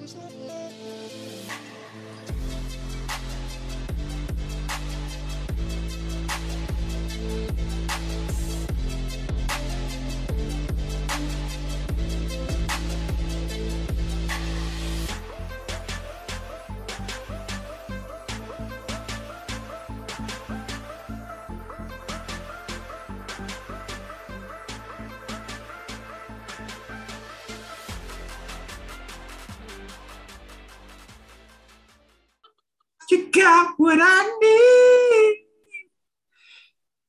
You got what I need.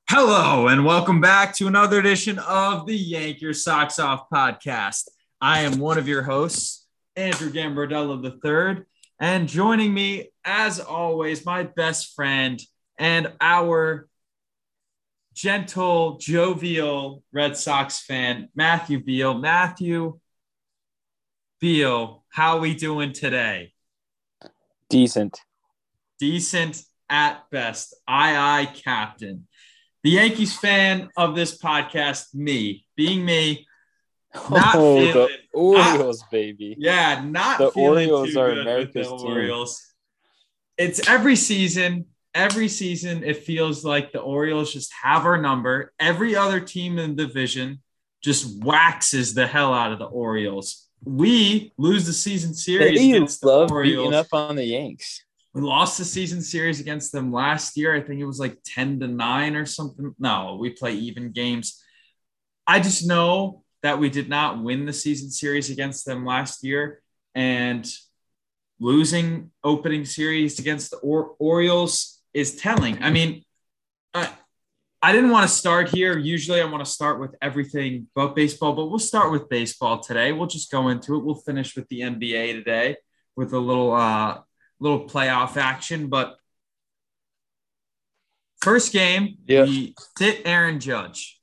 Hello, and welcome back to another edition of the Yank Your Socks Off podcast. I am one of your hosts, Andrew Gambardella III, and joining me, as always, my best friend and our gentle, jovial Red Sox fan, Matthew Beal. Matthew Beal, how are we doing today? Decent. Decent at best. Aye, aye, captain. The Yankees fan of this podcast, me, being me, not oh, the feeling- Orioles, baby. yeah, not The feeling Orioles are America's the team. Orioles. It's every season. Every season, it feels like the Orioles just have our number. Every other team in the division just waxes the hell out of the Orioles. We lose the season series They against the love Orioles. beating up on the Yanks. We lost the season series against them last year. I think it was like 10 to 9 or something. No, we play even games. I just know that we did not win the season series against them last year. And losing opening series against the or- Orioles is telling. I mean, I, I didn't want to start here. Usually I want to start with everything but baseball, but we'll start with baseball today. We'll just go into it. We'll finish with the NBA today with a little uh little playoff action. But first game, Yeah. we sit Aaron Judge.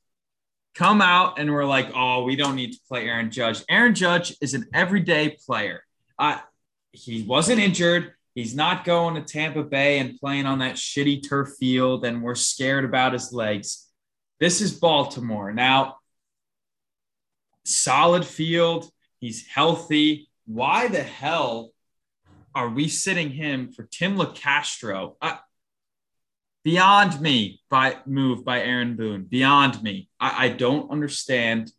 Come out and we're like, oh, we don't need to play Aaron Judge. Aaron Judge is an everyday player. Uh, he wasn't injured. He's not going to Tampa Bay and playing on that shitty turf field, and we're scared about his legs. This is Baltimore. Now, solid field. He's healthy. Why the hell are we sitting him for Tim Locastro? Beyond me by move by Aaron Boone. Beyond me. I, I don't understand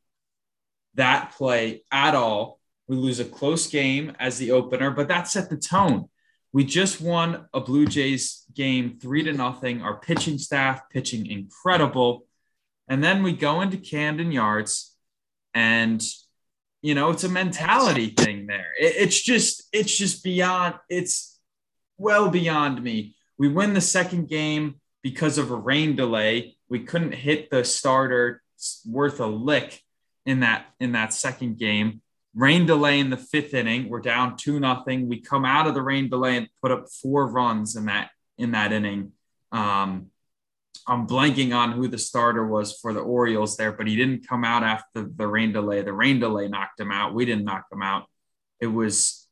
that play at all. We lose a close game as the opener, but that set the tone. We just won a Blue Jays game three to nothing. Our pitching staff pitching incredible. And then we go into Camden Yards and you know it's a mentality thing there. It- it's just it's just beyond it's well beyond me. We win the second game because of a rain delay. We couldn't hit the starter worth a lick in that in that second game. Rain delay in the fifth inning. We're down two nothing. We come out of the rain delay and put up four runs in that in that inning. Um I'm blanking on who the starter was for the Orioles there, but he didn't come out after the rain delay. The rain delay knocked him out. We didn't knock him out. It was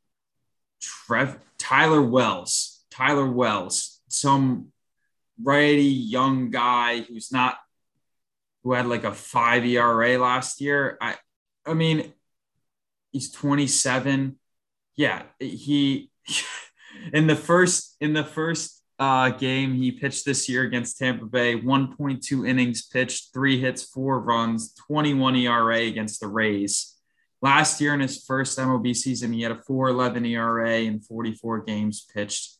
Trev Tyler Wells. Tyler Wells, some righty young guy who's not who had like a five ERA last year. I I mean, he's 27. Yeah, he in the first in the first uh, game he pitched this year against Tampa Bay, 1.2 innings pitched, three hits, four runs, 21 ERA against the Rays. Last year in his first MLB season, he had a 4.11 ERA in 44 games pitched,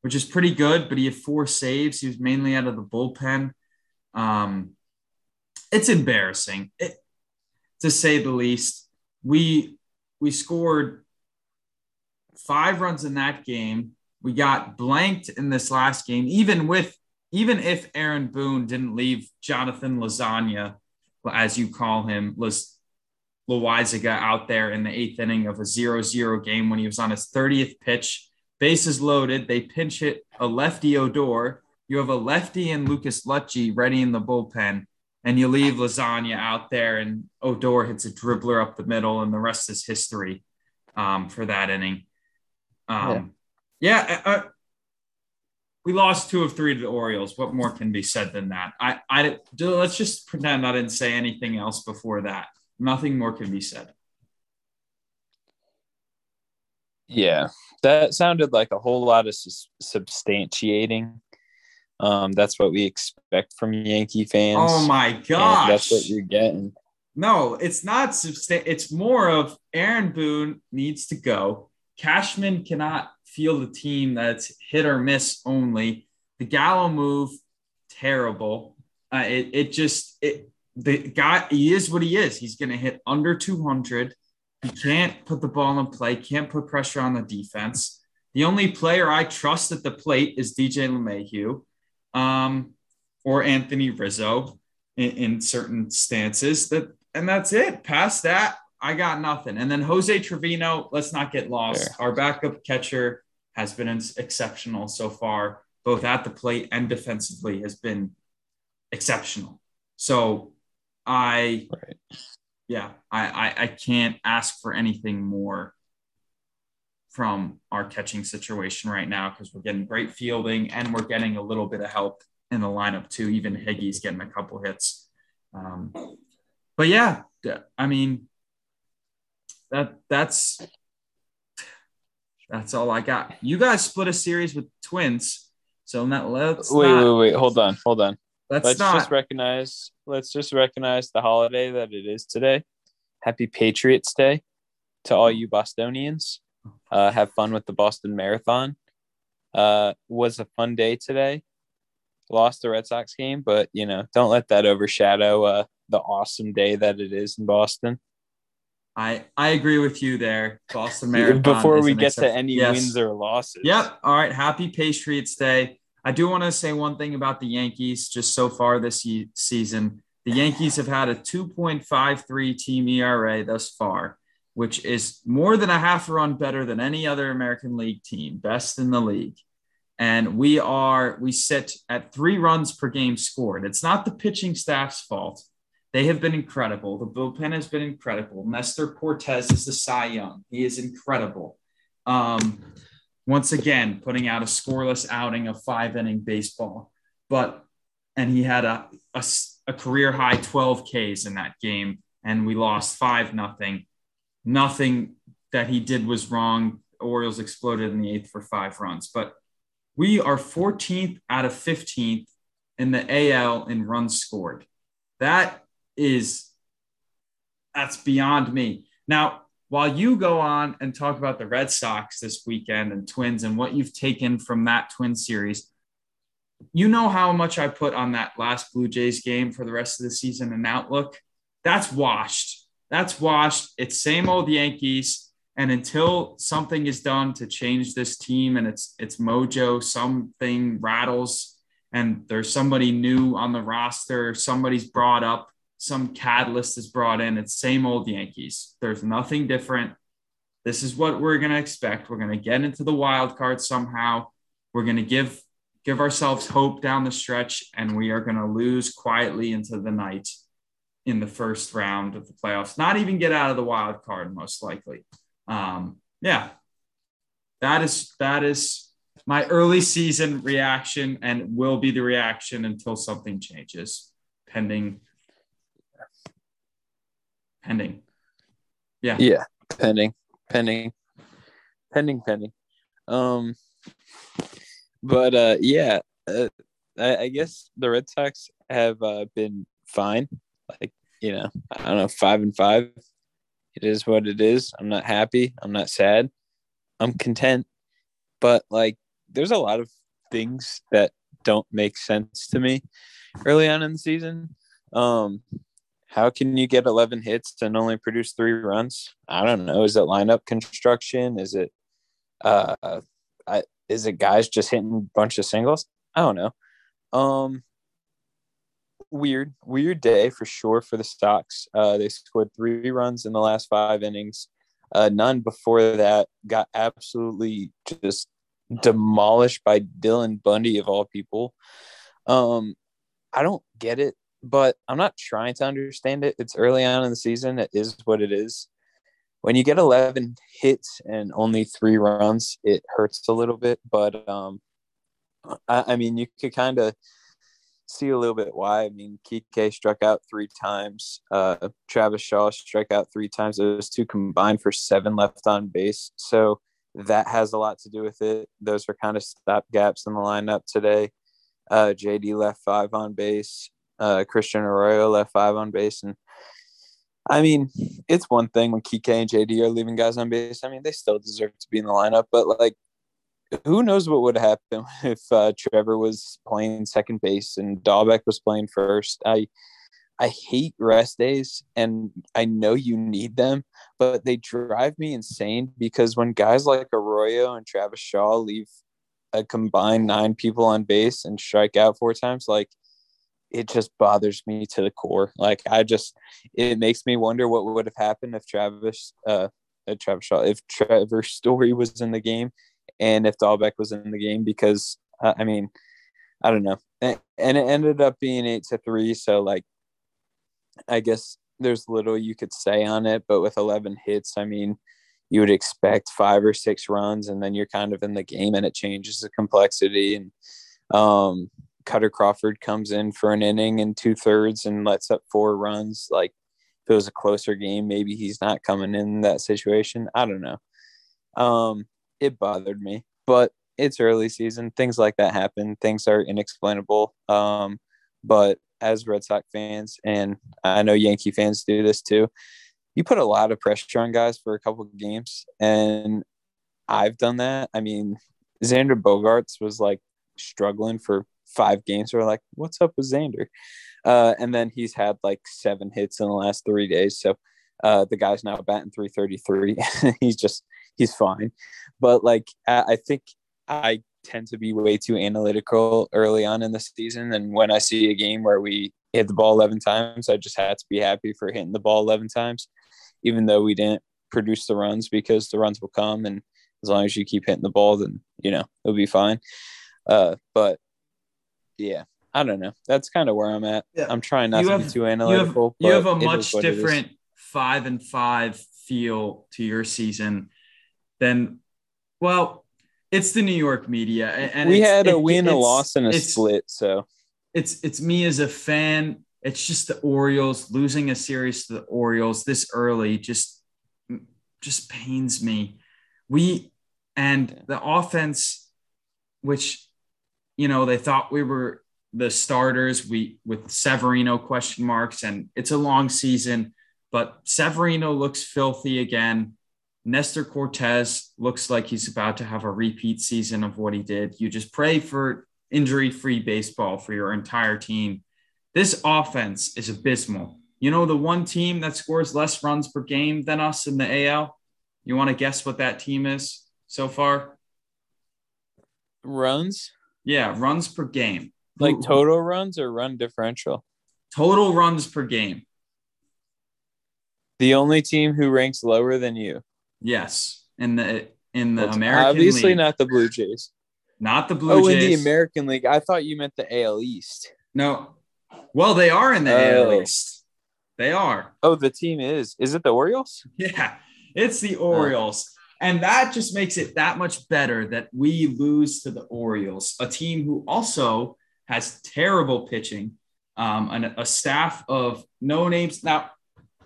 which is pretty good. But he had four saves. He was mainly out of the bullpen. Um, it's embarrassing, it, to say the least. We we scored five runs in that game. We got blanked in this last game, even with even if Aaron Boone didn't leave Jonathan Lasagna, as you call him, Las, Loáisiga out there in the eighth inning of a 0-0 game when he was on his 30th pitch, bases loaded. They pinch hit a lefty Odor. You have a lefty and Lucas Lucci ready in the bullpen, and you leave Lasagna out there, and Odor hits a dribbler up the middle, and the rest is history um, for that inning. Um, yeah, uh, uh, we lost two of three to the Orioles. What more can be said than that? I, I let's just pretend I didn't say anything else before that. nothing more can be said. Yeah, that sounded like a whole lot of substantiating. Um, that's what we expect from Yankee fans. Oh my gosh. that's what you're getting. No, it's not substan- It's more of Aaron Boone needs to go. Cashman cannot field a team that's hit or miss only. The Gallo move, terrible. Uh, it it just it the guy he is what he is. He's going to hit under 200. He can't put the ball in play. Can't put pressure on the defense. The only player I trust at the plate is DJ LeMahieu, um, or Anthony Rizzo in, in certain stances. That and that's it. Past that, I got nothing. And then Jose Trevino, let's not get lost. Fair. Our backup catcher has been exceptional so far, both at the plate and defensively, has been exceptional. So I, Right. yeah, I, I, I can't ask for anything more from our catching situation right now because we're getting great fielding and we're getting a little bit of help in the lineup too. Even Higgy's getting a couple hits. Um, but yeah, I mean, that that's that's all I got. You guys split a series with Twins, so not, let's Wait, not, wait, wait. Hold on, hold on. let's, let's not just recognize. Let's just recognize the holiday that it is today. Happy Patriots Day to all you Bostonians. Uh, have fun with the Boston Marathon. Uh, was a fun day today. Lost the Red Sox game, but you know, don't let that overshadow uh, the awesome day that it is in Boston. I I agree with you there. Boston Marathon. Before we get to any Yes. wins or losses. Yep. All right. Happy Patriots Day. I do want to say one thing about the Yankees just so far this ye- season. The Yankees have had a 2.53 team ERA thus far, which is more than a half run better than any other American League team, best in the league. And we are, we sit at three runs per game scored. It's not the pitching staff's fault. They have been incredible. The bullpen has been incredible. Nestor Cortes is the Cy Young. He is incredible. Um, once again, putting out a scoreless outing of five inning baseball. But, and he had a a career high 12 Ks in that game, and we lost five nothing. Nothing that he did was wrong. Orioles exploded in the eighth for five runs, but we are 14th out of 15th in the AL in runs scored. That is that's beyond me. Now, while you go on and talk about the Red Sox this weekend and Twins and what you've taken from that Twin series, you know how much I put on that last Blue Jays game for the rest of the season and outlook. That's washed. That's washed. It's same old Yankees. And until something is done to change this team and its its mojo, something rattles, and there's somebody new on the roster, somebody's brought up, some catalyst is brought in. It's same old Yankees. There's nothing different. This is what we're gonna expect. We're gonna get into the wild card somehow. We're gonna give give ourselves hope down the stretch, and we are gonna lose quietly into the night in the first round of the playoffs. Not even get out of the wild card, most likely. Um, yeah, that is that is my early season reaction, and will be the reaction until something changes, pending. Pending. Yeah. Yeah, pending, pending, pending, pending. Um, but uh, yeah, uh, I, I guess the Red Sox have uh, been fine. Like you know, I don't know, five and five. It is what it is. I'm not happy. I'm not sad. I'm content. But like, there's a lot of things that don't make sense to me early on in the season. Um, how can you get 11 hits and only produce three runs? I don't know. Is it lineup construction? Is it, uh, I, is it guys just hitting a bunch of singles? I don't know. Um, weird, weird day for sure for the Sox. Uh, they scored three runs in the last five innings. Uh, none before that got absolutely just demolished by Dylan Bundy of all people. Um, I don't get it, but I'm not trying to understand it. It's early on in the season. It is what it is. When you get 11 hits and only three runs, it hurts a little bit. But um, I, I mean, you could kind of see a little bit why. I mean, Kike struck out three times. Uh, Travis Shaw struck out three times. Those two combined for seven left on base. So that has a lot to do with it. Those are kind of stop gaps in the lineup today. Uh, JD left five on base. Uh, Christian Arroyo left five on base. And I mean, it's one thing when Kike and JD are leaving guys on base. I mean, they still deserve to be in the lineup, but like, who knows what would happen if uh, Trevor was playing second base and Dalbec was playing first? I I hate rest days and I know you need them, but they drive me insane because when guys like Arroyo and Travis Shaw leave a combined nine people on base and strike out four times, like it just bothers me to the core. Like I just, it makes me wonder what would have happened if Travis, uh, uh Travis Shaw, if Trevor Story was in the game, and if Dalbec was in the game, because uh, I mean, I don't know, and, and it ended up being eight to three. So like, I guess there's little you could say on it, but with 11 hits, I mean, you would expect five or six runs, and then you're kind of in the game, and it changes the complexity and. Um, Kutter Crawford comes in for an inning and two thirds and lets up four runs. Like if it was a closer game, maybe he's not coming in that situation. I don't know. Um, it bothered me, but it's early season. Things like that happen. Things are inexplainable. Um, but as Red Sox fans, and I know Yankee fans do this too, you put a lot of pressure on guys for a couple of games, and I've done that. I mean, Xander Bogaerts was like struggling for five games. We're like, what's up with Xander? Uh, and then he's had like seven hits in the last three days. So uh, the guy's now batting 333. he's just, he's fine. But like, I think I tend to be way too analytical early on in the season. And when I see a game where we hit the ball 11 times, I just had to be happy for hitting the ball 11 times, even though we didn't produce the runs because the runs will come. And as long as you keep hitting the ball, then, you know, it'll be fine. Uh, but yeah, I don't know. That's kind of where I'm at. Yeah. I'm trying not you to have, be too analytical. You have, you have a much different five and five feel to your season than, well, it's the New York media, and we had a win, a loss, and a split. So it's it's me as a fan. It's just the Orioles losing a series to the Orioles this early. Just just pains me. We and the offense, which you know, they thought we were the starters. We with Severino question marks, and it's a long season, but Severino looks filthy again. Nestor Cortes looks like he's about to have a repeat season of what he did. You just pray for injury free baseball for your entire team. This offense is abysmal. You know, the one team that scores less runs per game than us in the AL? You want to guess what that team is so far? Runs? Yeah, runs per game. Like total runs or run differential? Total runs per game. The only team who ranks lower than you. Yes, in the in the well, American obviously League. not the Blue Jays. Not the Blue oh, Jays. Oh, in the American League. I thought you meant the AL East. No. Well, they are in the oh. AL East. They are. Oh, the team is. Is it the Orioles? Yeah, it's the Orioles. And that just makes it that much better that we lose to the Orioles, a team who also has terrible pitching, um, and a staff of no names. Now,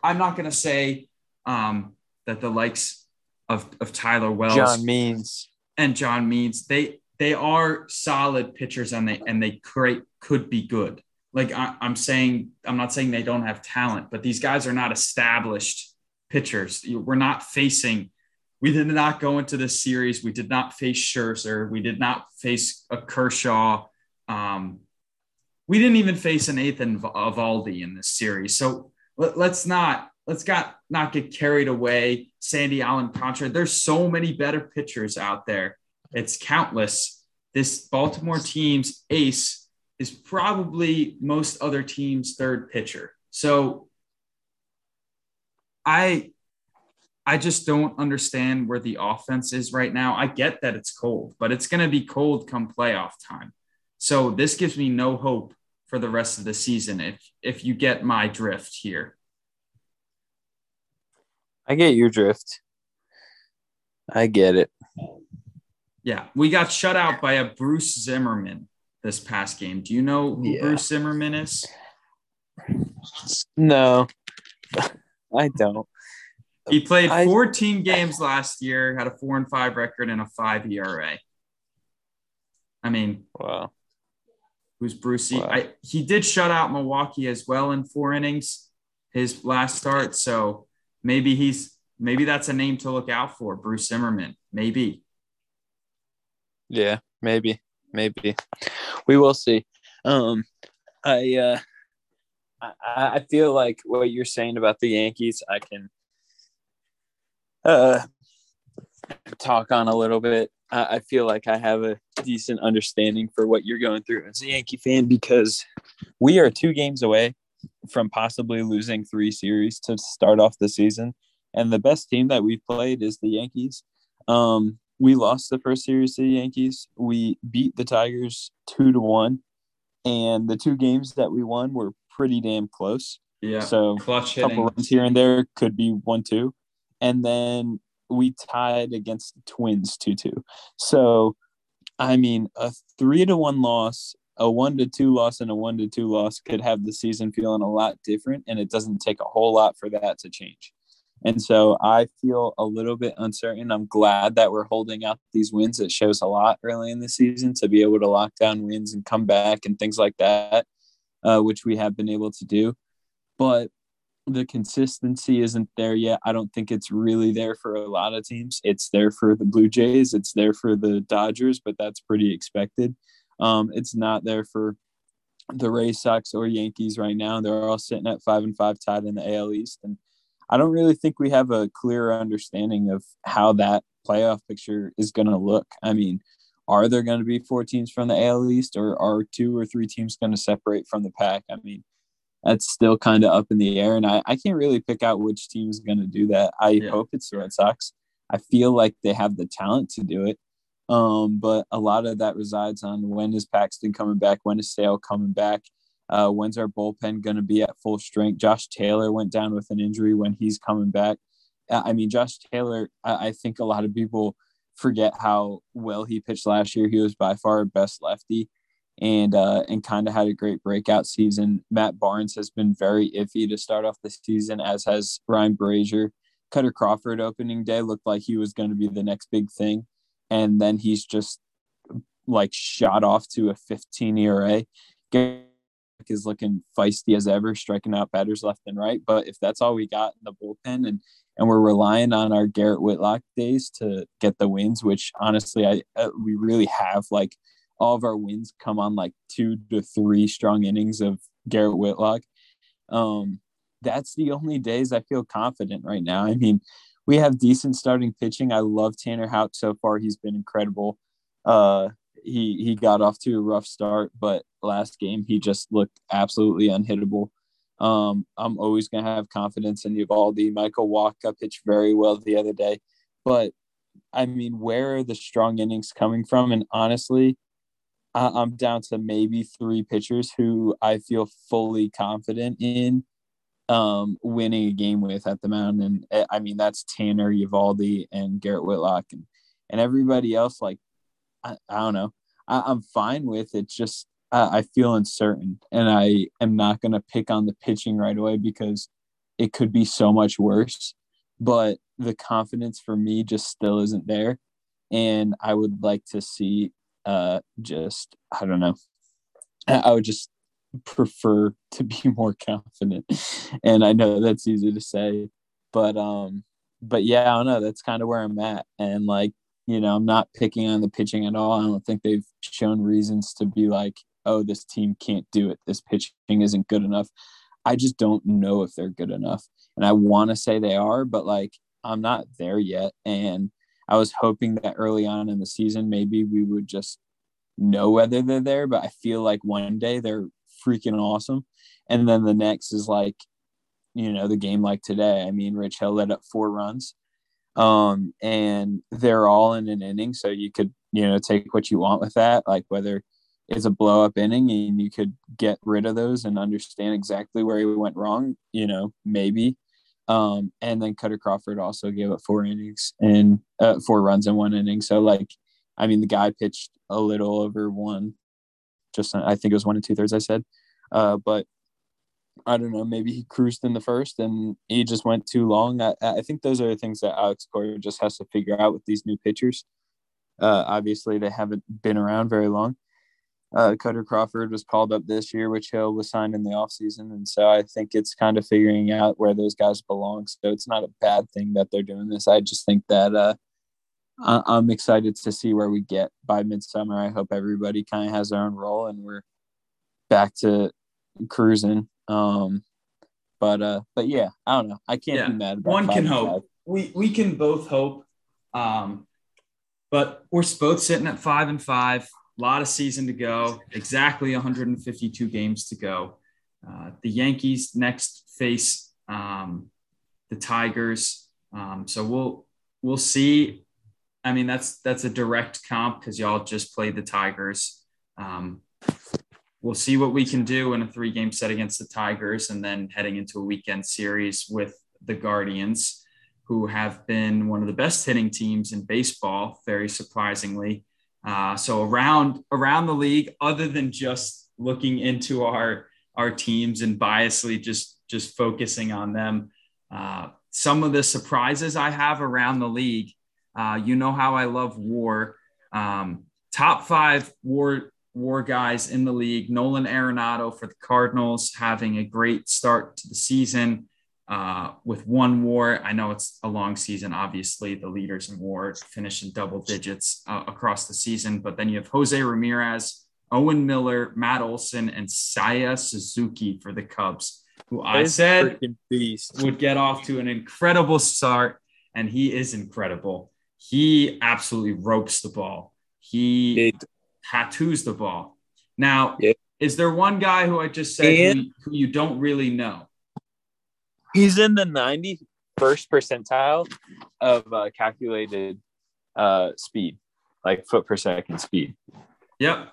I'm not going to say um, that the likes of, of Tyler Wells, John Means, and John Means, they they are solid pitchers and they and they create, could be good. Like I, I'm saying, I'm not saying they don't have talent, but these guys are not established pitchers. We're not facing we did not go into this series. We did not face Scherzer. We did not face a Kershaw. Um, we didn't even face an Nathan Eovaldi in this series. So let, us not let's got not get carried away. Sandy Alcantara. There's so many better pitchers out there. It's countless. This Baltimore team's ace is probably most other teams' third pitcher. So I I just don't understand where the offense is right now. I get that it's cold, but it's going to be cold come playoff time. So this gives me no hope for the rest of the season if if you get my drift here. I get your drift. I get it. Yeah, we got shut out by a Bruce Zimmermann this past game. Do you know who Yeah. Bruce Zimmermann is? No, I don't. He played I- 14 games last year, had a four and five record and a five ERA. I mean, Wow. who's Brucey? Wow. I, he did shut out Milwaukee as well in four innings, his last start. So maybe he's maybe that's a name to look out for, Bruce Zimmermann. Maybe. Yeah, maybe, maybe. We will see. Um, I uh, I, I feel like what you're saying about the Yankees, I can uh talk on a little bit. I, I feel like I have a decent understanding for what you're going through as a Yankee fan because we are two games away from possibly losing three series to start off the season, and the best team that we've played is the Yankees. Um, we lost the first series to the Yankees. We beat the Tigers two to one, and the two games that we won were pretty damn close. Yeah. So Clutch a couple runs here and there could be one two, and then we tied against the Twins two two. So, I mean, a three to one loss, a one to two loss, and a one to two loss could have the season feeling a lot different, and it doesn't take a whole lot for that to change. And so I feel a little bit uncertain. I'm glad that we're holding out these wins. It shows a lot early in the season to be able to lock down wins and come back and things like that, uh, which we have been able to do. But the consistency isn't there yet. I don't think it's really there for a lot of teams. It's there for the Blue Jays, it's there for the Dodgers, but that's pretty expected. Um, it's not there for the Ray Sox or Yankees right now. They're all sitting at five and five, tied in the AL East, and I don't really think we have a clear understanding of how that playoff picture is going to look. I mean, are there going to be four teams from the AL East, or are two or three teams going to separate from the pack? I mean, that's still kind of up in the air, and I, I can't really pick out which team is going to do that. I Yeah. hope it's the Red Sox. I feel like they have the talent to do it. Um, but a lot of that resides on when is Paxton coming back, when is Sale coming back, uh, when's our bullpen going to be at full strength? Josh Taylor went down with an injury when he's coming back. Uh, I mean, Josh Taylor, I, I think a lot of people forget how well he pitched last year. He was by far our best lefty and uh, and kind of had a great breakout season. Matt Barnes has been very iffy to start off the season, as has Ryan Brasier. Kutter Crawford opening day looked like he was going to be the next big thing, and then he's just like shot off to a 15 ERA. Garrett is looking feisty as ever, striking out batters left and right. But if that's all we got in the bullpen, and and we're relying on our Garrett Whitlock days to get the wins, which honestly, I uh, we really have like all of our wins come on like two to three strong innings of Garrett Whitlock. Um, that's the only days I feel confident right now. I mean, we have decent starting pitching. I love Tanner Houck so far. He's been incredible. Uh, he he got off to a rough start, but last game he just looked absolutely unhittable. Um, I'm always gonna have confidence in Eovaldi. Michael Wacha pitched very well the other day, but I mean, where are the strong innings coming from? And honestly, I'm down to maybe three pitchers who I feel fully confident in um, winning a game with at the mound. And uh, I mean, that's Tanner, Eovaldi, and Garrett Whitlock, and and everybody else. Like, I, I don't know. I, I'm fine with it. Just I, I feel uncertain, and I am not going to pick on the pitching right away because it could be so much worse. But the confidence for me just still isn't there, and I would like to see uh just I don't know. I would just prefer to be more confident. And I know that's easy to say, but um but yeah, I don't know. That's kind of where I'm at. And like, you know, I'm not picking on the pitching at all. I don't think they've shown reasons to be like, oh, this team can't do it. This pitching isn't good enough. I just don't know if they're good enough. And I want to say they are, but like I'm not there yet. And I was hoping that early on in the season, maybe we would just know whether they're there. But I feel like one day they're freaking awesome. And then the next is like, you know, the game like today. I mean, Rich Hill let up four runs. Um, and they're all in an inning. So you could, you know, take what you want with that, like whether it's a blow up inning and you could get rid of those and understand exactly where he went wrong, you know, maybe. Um, and then Kutter Crawford also gave up four innings and uh, four runs in one inning. So like, I mean, the guy pitched a little over one just I think it was one and two thirds. I said, uh, but I don't know. Maybe he cruised in the first and he just went too long. I, I think those are the things that Alex Cora just has to figure out with these new pitchers. Uh, obviously, they haven't been around very long. Uh, Kutter Crawford was called up this year, which Hill was signed in the offseason. And so I think it's kind of figuring out where those guys belong. So it's not a bad thing that they're doing this. I just think that uh, I- I'm excited to see where we get by midsummer. I hope everybody kind of has their own role and we're back to cruising. Um, but uh, but yeah, I don't know. I can't Yeah. be mad about One can hope. five. We we can both hope. Um, but we're both sitting at five and five. A lot of season to go. Exactly 152 games to go. Uh, the Yankees next face um, the Tigers. Um, so we'll we'll see. I mean, that's that's a direct comp because y'all just played the Tigers. Um, we'll see what we can do in a three game set against the Tigers and then heading into a weekend series with the Guardians, who have been one of the best hitting teams in baseball, very surprisingly. Uh, so around around the league, other than just looking into our our teams and biasly just just focusing on them, uh, some of the surprises I have around the league. Uh, you know how I love WAR. Um, top five WAR WAR guys in the league. Nolan Arenado for the Cardinals having a great start to the season uh, with one WAR. I know it's a long season. Obviously, the leaders in WAR finish in double digits uh, across the season. But then you have Jose Ramirez, Owen Miller, Matt Olson, and Seiya Suzuki for the Cubs, who I This said would get off to an incredible start, and he is incredible. He absolutely ropes the ball. He It- tattoos the ball. Now, Yeah. is there one guy who I just said who, who you don't really know? He's in the 91st percentile of uh, calculated uh, speed, like foot per second speed. Yep.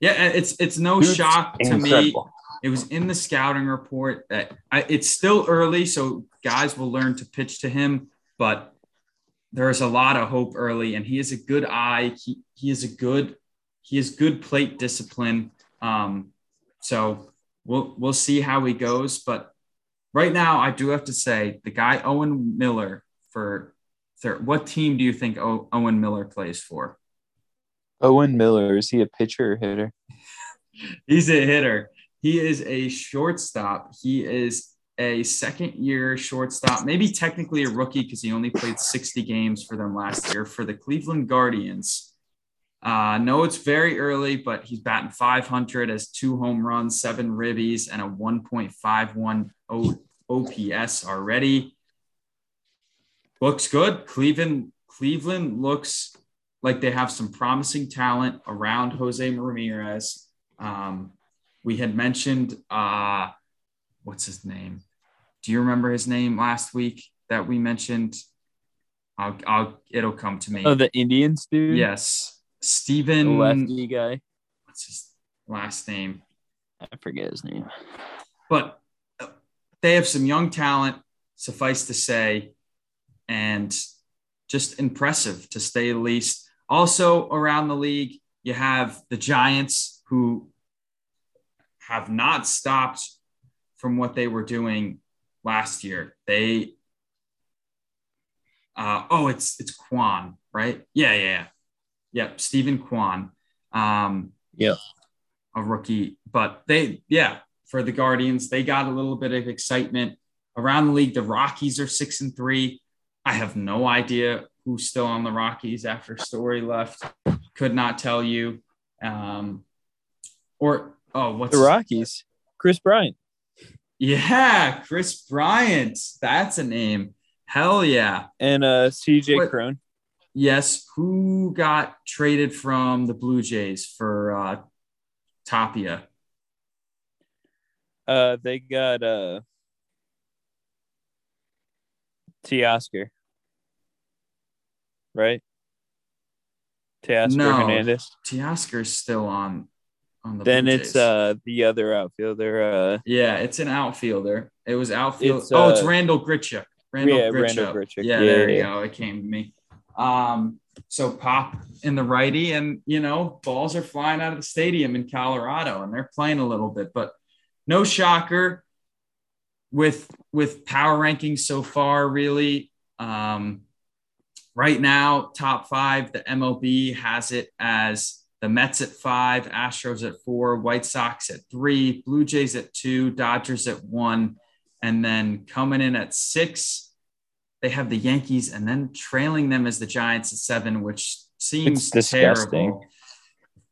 Yeah, it's it's no Dude's shock to me. It was in the scouting report that I, it's still early, so guys will learn to pitch to him, but there's a lot of hope early, and he has a good eye. He he is a good he has good plate discipline. Um, so we'll we'll see how he goes. But right now, I do have to say the guy Owen Miller for third. What team do you think o- Owen Miller plays for? Owen Miller, is he a pitcher or hitter? He's a hitter. He is a shortstop. He is a second year shortstop, maybe technically a rookie because he only played 60 games for them last year for the Cleveland Guardians. Uh, no, it's very early, but he's batting 500 as two home runs, seven ribbies, and a 1.51 o- OPS already. Looks good. Cleveland, Cleveland looks like they have some promising talent around Jose Ramirez. Um, we had mentioned uh, what's his name? Do you remember his name last week that we mentioned? I'll, I'll it'll come to me. Oh, the Indians dude? yes, Steven. lefty guy. What's his last name? I forget his name. But they have some young talent, suffice to say, and just impressive to say the least. Also, around the league, you have the Giants who have not stopped from what they were doing last year. They, uh, oh, it's it's Kwan, right? Yeah, yeah, yeah. Yep, Steven Kwan. Um, Yeah. a rookie, but they, yeah, for the Guardians, they got a little bit of excitement around the league. The Rockies are six and three. I have no idea who's still on the Rockies after Story left. Could not tell you. Um, or oh, what's The Rockies. Kris Bryant. Yeah, Kris Bryant. That's a name. Hell yeah. And uh CJ Cron. Yes. Who got traded from the Blue Jays for uh, Tapia? Uh they got uh Teoscar. Right? Teoscar No. Hernandez. Teoscar's still on on the. Then Blue it's Jays. uh the other outfielder, uh yeah, it's an outfielder. It was outfield. It's, oh, it's uh, Randal Grichuk. Randall yeah, Grichuk. Randal Grichuk. Yeah, Yeah, there yeah, you go. It came to me. Um, so pop in the righty, and you know, balls are flying out of the stadium in Colorado, and they're playing a little bit, but no shocker with with power rankings so far, really. Um, right now, top five, the MLB has it as the Mets at five, Astros at four, White Sox at three, Blue Jays at two, Dodgers at one, and then coming in at six, they have the Yankees, and then trailing them as the Giants at seven, which seems It's disgusting. terrible.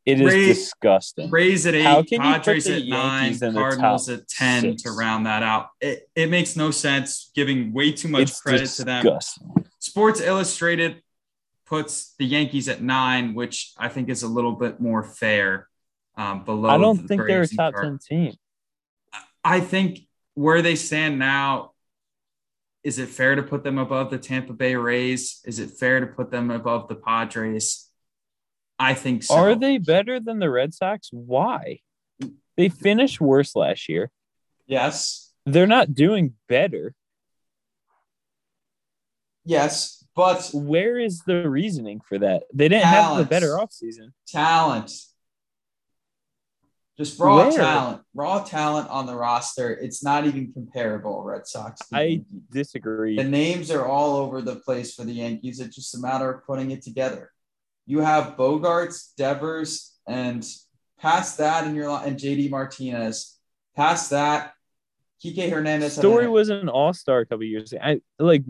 It is Raise- disgusting. Rays at eight, Padres at nine, Yankees in the Cardinals at 10 six? to round that out. It, it makes no sense giving way too much It's credit to them. Sports Illustrated puts the Yankees at nine, which I think is a little bit more fair. Um, below, I don't the think they're a top ten team. I think where they stand now, is it fair to put them above the Tampa Bay Rays? Is it fair to put them above the Padres? I think so. Are they better than the Red Sox? Why? They finished worse last year. Yes. They're not doing better. Yes. But Where is the reasoning for that? They didn't have the better offseason. talent. Just raw Where? talent, raw talent on the roster. It's not even comparable. Red Sox. I Yankees. disagree. the names are all over the place for the Yankees. It's just a matter of putting it together. You have Bogaerts, Devers, and past that in your and JD Martinez. Past that, Kike Hernandez. Story was an all star a couple years ago. I like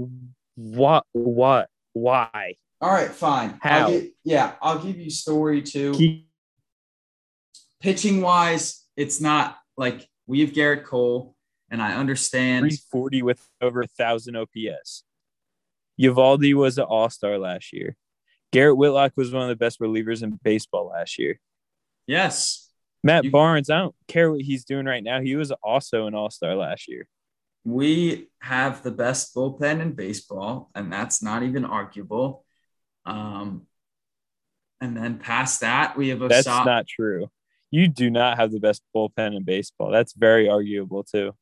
what what why? all right. Fine. How? I'll yeah, I'll give you story too. Keep- pitching wise, it's not like we have Gerrit Cole, and I understand. 340 with over a thousand OPS. Eovaldi was an all star last year. Garrett Whitlock was one of the best relievers in baseball last year. Yes, Matt You- Barnes, I don't care what he's doing right now. He was also an all star last year. we have the best bullpen in baseball, and that's not even arguable. Um, and then past that, we have a That's not true. You do not have the best bullpen in baseball. That's very arguable too.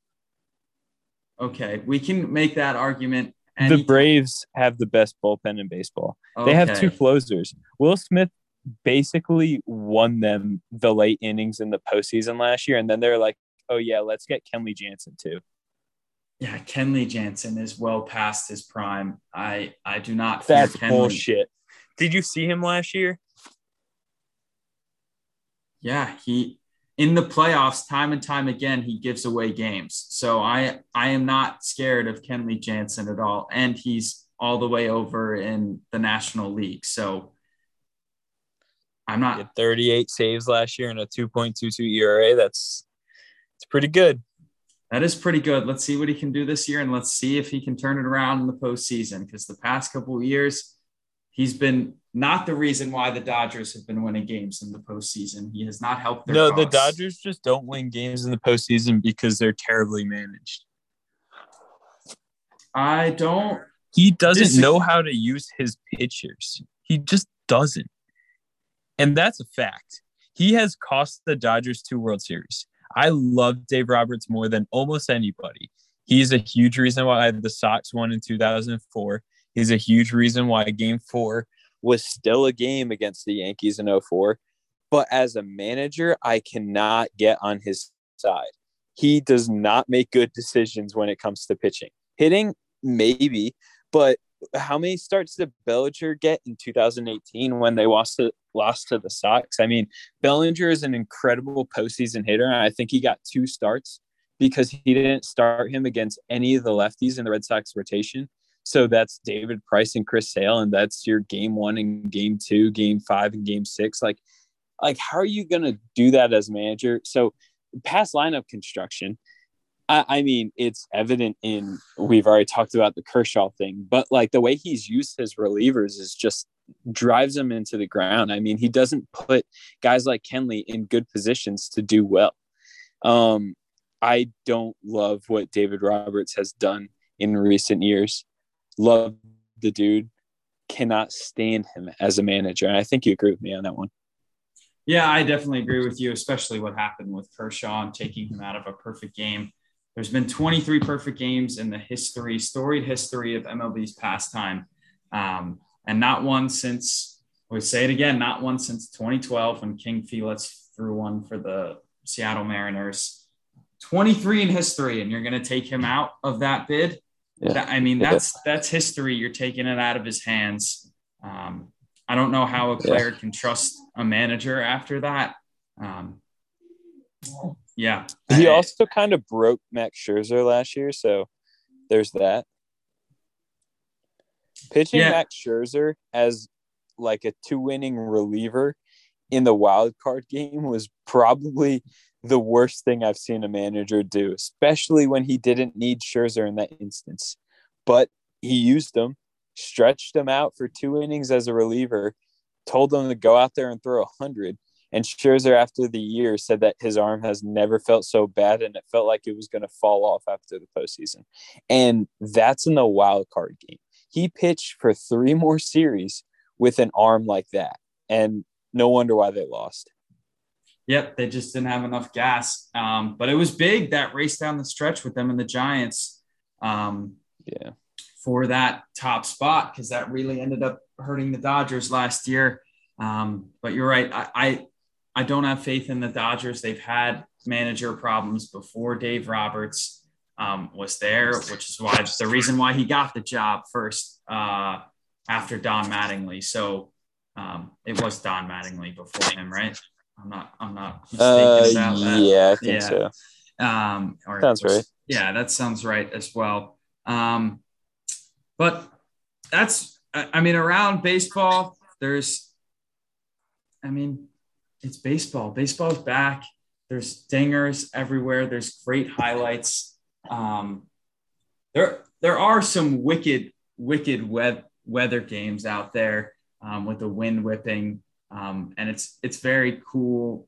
okay. We can make that argument. the Braves have the best bullpen in baseball. They have two closers. Will Smith basically won them the late innings in the postseason last year, and then they're like, "Oh yeah, let's get Kenley Jansen too." Yeah, Kenley Jansen is well past his prime. I I do not. That's Kenley. bullshit. Did you see him last year? Yeah, he in the playoffs, time and time again, he gives away games. So I I am not scared of Kenley Jansen at all, and he's all the way over in the National League. So I'm not. had 38 saves last year and a 2.22 ERA. That's it's pretty good. That is pretty good. Let's see what he can do this year, and let's see if he can turn it around in the postseason. Because the past couple of years, he's been not the reason why the Dodgers have been winning games in the postseason. He has not helped their No, the. Dodgers just don't win games in the postseason because they're terribly managed. I don't. He doesn't Dis- know how to use his pitchers. He just doesn't. And that's a fact. He has cost the Dodgers two World Series. I love Dave Roberts more than almost anybody. He's a huge reason why the Sox won in 2004. He's a huge reason why game four was still a game against the Yankees in 04. But as a manager, I cannot get on his side. He does not make good decisions when it comes to pitching. Hitting, maybe, but how many starts did Bellinger get in 2018 when they lost to lost to the Sox? I mean, Bellinger is an incredible postseason hitter, and I think he got two starts because he didn't start him against any of the lefties in the Red Sox rotation. So that's David Price and Chris Sale, and that's your game one and game two, game five and game six. Like, like how are you gonna do that as manager? So past lineup construction. I, I mean, it's evident in we've already talked about the Kershaw thing, but like the way he's used his relievers is just drives them into the ground. I mean, he doesn't put guys like Kenley in good positions to do well. Um, I don't love what David Roberts has done in recent years. Love the dude, cannot stand him as a manager. And I think you agree with me on that one. Yeah, I definitely agree with you, especially what happened with Kershaw and taking him out of a perfect game. There's been 23 perfect games in the history, storied history of MLB's pastime. Um, and not one since we say it again, not one since 2012 when King Felix threw one for the Seattle Mariners. 23 in history, and you're going to take him out of that bid. Yeah. That, I mean, that's that's history. You're taking it out of his hands. Um, I don't know how a player yeah. can trust a manager after that. Um, yeah. He I, also kind of broke Max Scherzer last year, so there's that. Pitching yeah. Max Scherzer as like a two-winning reliever in the wild card game was probably the worst thing I've seen a manager do, especially when he didn't need Scherzer in that instance. But he used him, stretched him out for two innings as a reliever, told him to go out there and throw a hundred. And Scherzer, after the year, said that his arm has never felt so bad and it felt like it was going to fall off after the postseason. And that's in the wild card game. He pitched for three more series with an arm like that. And no wonder why they lost. Yep, they just didn't have enough gas. Um, but it was big that race down the stretch with them and the Giants. Um, yeah. For that top spot, because that really ended up hurting the Dodgers last year. Um, but you're right. I, I I don't have faith in the Dodgers. They've had manager problems before Dave Roberts um, was there, which is why the reason why he got the job first uh, after Don Mattingly. So um, it was Don Mattingly before him, right? I'm not. I'm not uh, Yeah, I think yeah. so. Um, or sounds was, right. Yeah, that sounds right as well. Um, but that's. I mean, around baseball, there's. I mean, it's baseball. Baseball's back. There's dingers everywhere. There's great highlights. Um, there, there are some wicked, wicked web, weather games out there um, with the wind whipping um, and it's it's very cool.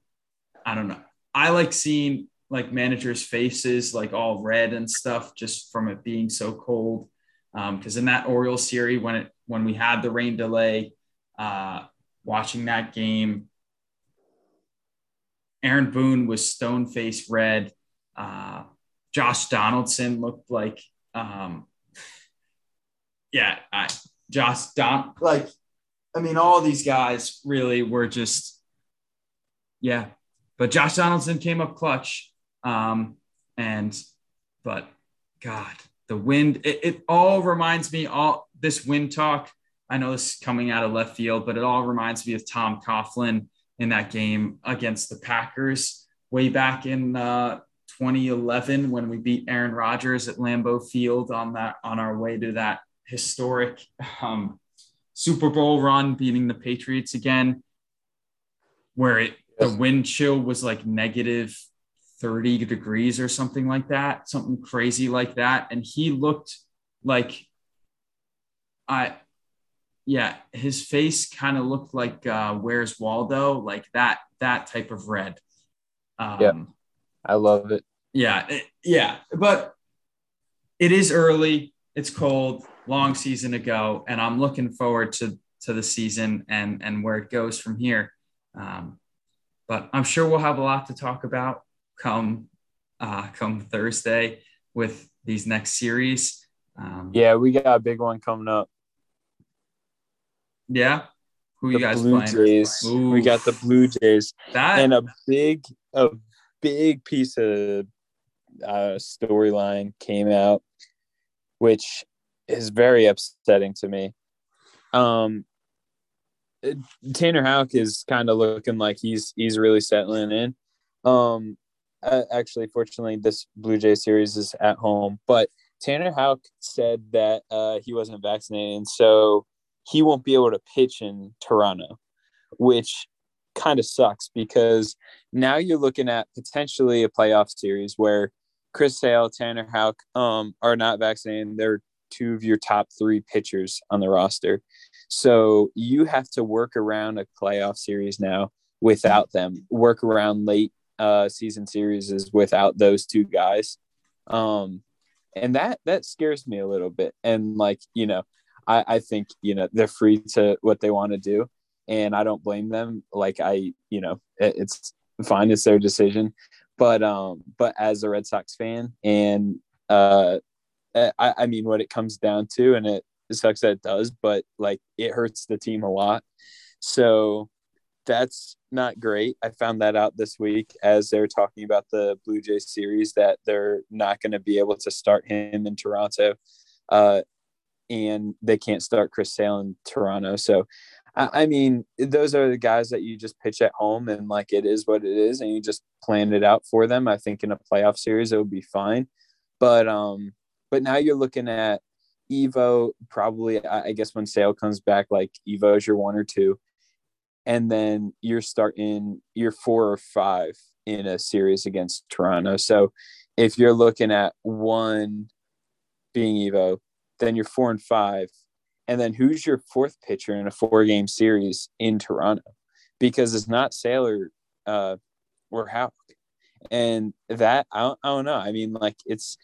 I don't know. I like seeing like managers' faces like all red and stuff just from it being so cold. Because um, in that Orioles series, when it when we had the rain delay, uh, watching that game, Aaron Boone was stone face red. Uh, Josh Donaldson looked like, um, yeah, I, Josh Don like I mean, all these guys really were just, yeah. But Josh Donaldson came up clutch. Um, and, but God, the wind, it, it all reminds me, all this wind talk. I know this is coming out of left field, but it all reminds me of Tom Coughlin in that game against the Packers way back in uh, 2011 when we beat Aaron Rodgers at Lambeau Field on that on our way to that historic um, Super Bowl run, beating the Patriots again, where it the wind chill was like negative 30 degrees or something like that, something crazy like that. And he looked like I yeah, his face kind of looked like uh where's Waldo, like that that type of red. Um yeah. I love it. Yeah, it, yeah, but it is early, it's cold long season to go, and I'm looking forward to to the season and and where it goes from here. Um, but I'm sure we'll have a lot to talk about come uh, come Thursday with these next series. Um, yeah, we got a big one coming up. Yeah, who the you guys Blue playing? Jays. Ooh. We got the Blue Jays, that... and a big a big piece of uh, storyline came out, which is very upsetting to me. Um, Tanner Houck is kind of looking like he's he's really settling in. Um, actually, fortunately, this Blue Jay series is at home, but Tanner Houck said that uh, he wasn't vaccinated, and so he won't be able to pitch in Toronto, which kind of sucks because now you're looking at potentially a playoff series where Chris Sale, Tanner Houck um, are not vaccinated. They're two of your top three pitchers on the roster. So you have to work around a playoff series now without them, work around late uh, season series is without those two guys. Um, and that that scares me a little bit. And like, you know, I, I think, you know, they're free to what they want to do. And I don't blame them. Like I, you know, it, it's fine, it's their decision. But um, but as a Red Sox fan and uh I, I mean, what it comes down to, and it it sucks that it does, but like it hurts the team a lot. So that's not great. I found that out this week as they're talking about the Blue Jays series that they're not going to be able to start him in Toronto. Uh, and they can't start Chris Sale in Toronto. So, I, I mean, those are the guys that you just pitch at home and like it is what it is, and you just plan it out for them. I think in a playoff series it would be fine, but um, but now you're looking at Evo. Probably, I guess when Sale comes back, like Evo is your one or two, and then you're starting your four or five in a series against Toronto. So if you're looking at one being Evo, then you're four and five. And then who's your fourth pitcher in a four game series in Toronto? Because it's not Sale or uh, or Houck. And that, I I don't know. I mean, like, it's,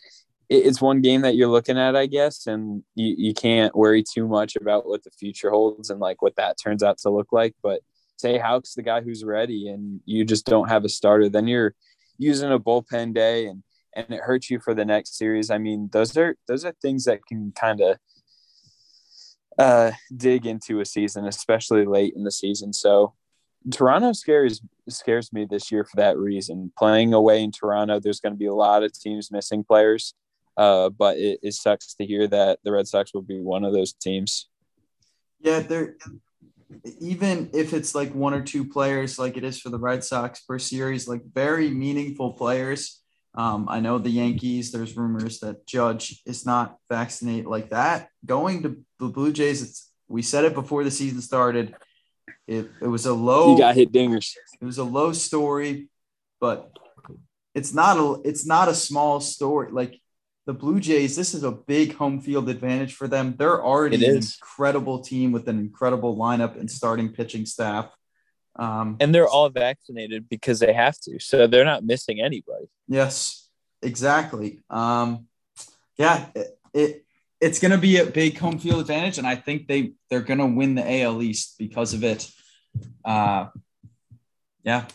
it's one game that you're looking at, I guess, and you, you can't worry too much about what the future holds and like what that turns out to look like. But say Houck's the guy who's ready and you just don't have a starter, then you're using a bullpen day and and it hurts you for the next series. I mean, those are those are things that can kind of uh, dig into a season, especially late in the season. So Toronto scares scares me this year for that reason. Playing away in Toronto, there's going to be a lot of teams missing players, uh, but it, it sucks to hear that the Red Sox will be one of those teams. Yeah, they're even if it's like one or two players, like it is for the Red Sox per series, like very meaningful players um, I know the Yankees, there's rumors that Judge is not vaccinated like that. Going to the Blue Jays, it's, we said it before the season started. It, it was a low. You got hit dingers. It was a low story, but it's not a it's not a small story. Like the Blue Jays, this is a big home field advantage for them. They're already an incredible team with an incredible lineup and starting pitching staff. Um, and they're all vaccinated because they have to, so they're not missing anybody. Yes, exactly. Um, yeah, it, it it's going to be a big home field advantage, and I think they they're going to win the AL East because of it. Uh, yeah,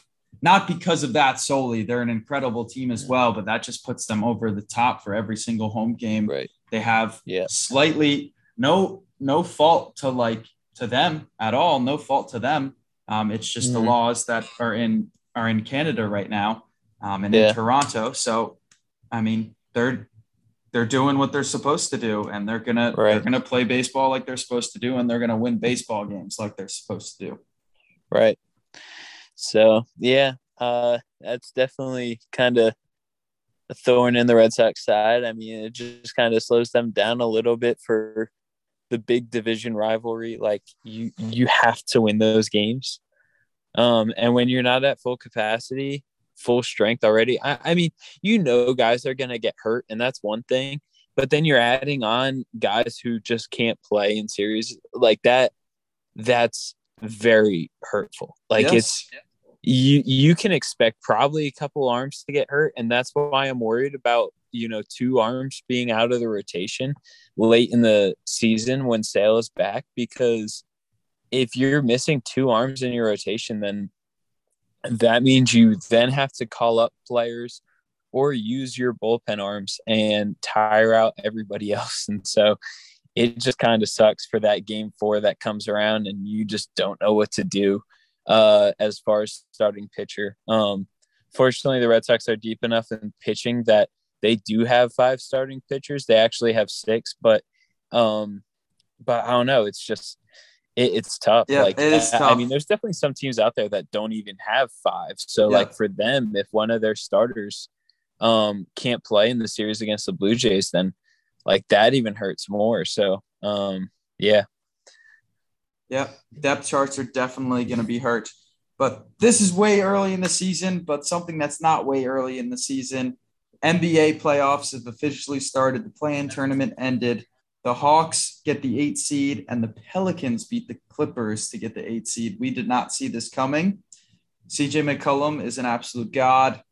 not because of that solely. They're an incredible team as well, but that just puts them over the top for every single home game. Right. They have yeah. slightly no no fault to like to them at all. No fault to them. Um, it's just mm-hmm. the laws that are in are in Canada right now um, and yeah. in Toronto. So, I mean, they're they're doing what they're supposed to do, and they're gonna right. they're gonna play baseball like they're supposed to do, and they're gonna win baseball games like they're supposed to do. Right. So yeah, uh, that's definitely kind of a thorn in the Red Sox side. I mean, it just kind of slows them down a little bit for the big division rivalry, like you you have to win those games. Um, and when you're not at full capacity, full strength already, I, I mean, you know, guys are gonna get hurt, and that's one thing. But then you're adding on guys who just can't play in series like that. That's very hurtful. Like yes. it's you you can expect probably a couple arms to get hurt, and that's why I'm worried about you know two arms being out of the rotation late in the season when Sale is back because if you're missing two arms in your rotation then that means you then have to call up players or use your bullpen arms and tire out everybody else. And so it just kind of sucks for that game 4 that comes around and you just don't know what to do uh, as far as starting pitcher um fortunately the Red Sox are deep enough in pitching that they do have five starting pitchers. They actually have six, but um, but I don't know. It's just it, it's tough. Yeah, like it is I, tough. I mean, there's definitely some teams out there that don't even have five. So yeah. like for them, if one of their starters um can't play in the series against the Blue Jays, then like that even hurts more. So um yeah. Yeah, depth charts are definitely going to be hurt. But this is way early in the season, but something that's not way early in the season NBA playoffs have officially started. The play-in tournament ended. The Hawks get the eight seed, and the Pelicans beat the Clippers to get the eight seed. We did not see this coming. CJ McCollum is an absolute god,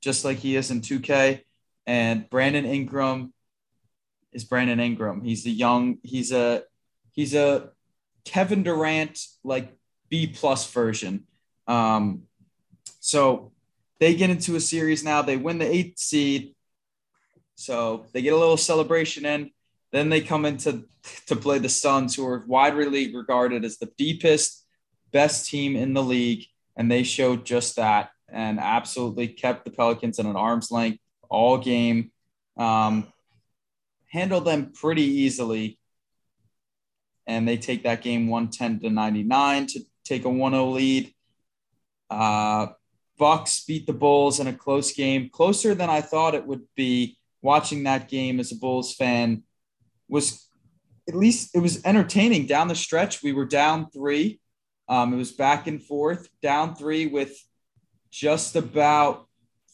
just like he is in 2K. And Brandon Ingram is Brandon Ingram. He's a young, he's a he's a Kevin Durant like B plus version. Um, so they get into a series now. They win the eighth seed. So they get a little celebration in. Then they come into to play the Suns, who are widely regarded as the deepest, best team in the league, and they showed just that and absolutely kept the Pelicans at an arm's length all game. Um, handled them pretty easily, and they take that game 110 to 99 to take a 1-0 lead. Uh, Bucks beat the Bulls in a close game, closer than I thought it would be. Watching that game as a Bulls fan was at least it was entertaining down the stretch. We were down three. Um, it was back and forth, down three with just about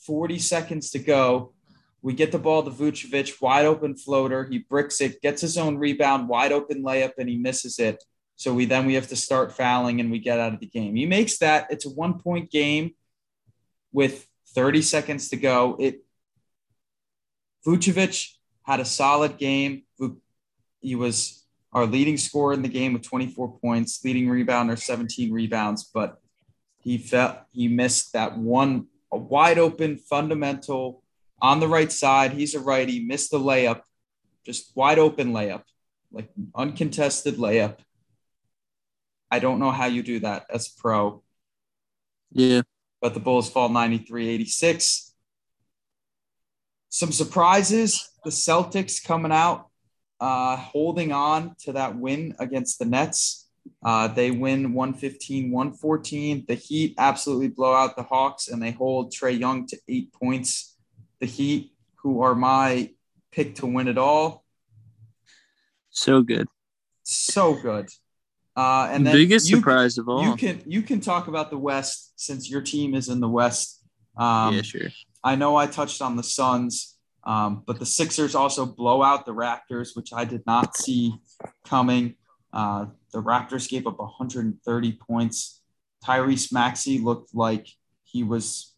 40 seconds to go. We get the ball to Vucevic, wide open floater. He bricks it, gets his own rebound, wide open layup, and he misses it. So we then we have to start fouling and we get out of the game. He makes that. It's a one point game with 30 seconds to go. It Vucevic had a solid game. He was our leading scorer in the game with 24 points, leading rebounder 17 rebounds, but he felt he missed that one a wide open fundamental on the right side. He's a righty, missed the layup, just wide open layup, like uncontested layup. I don't know how you do that as a pro. Yeah but the Bulls fall 93 86. Some surprises the Celtics coming out, uh, holding on to that win against the Nets. Uh, they win 115 114. The Heat absolutely blow out the Hawks and they hold Trae Young to eight points. The Heat, who are my pick to win it all. So good. So good. Uh, and then biggest you, surprise of all. You can you can talk about the West since your team is in the West. Um, yeah, sure. I know I touched on the Suns, um, but the Sixers also blow out the Raptors, which I did not see coming. Uh, the Raptors gave up 130 points. Tyrese Maxey looked like he was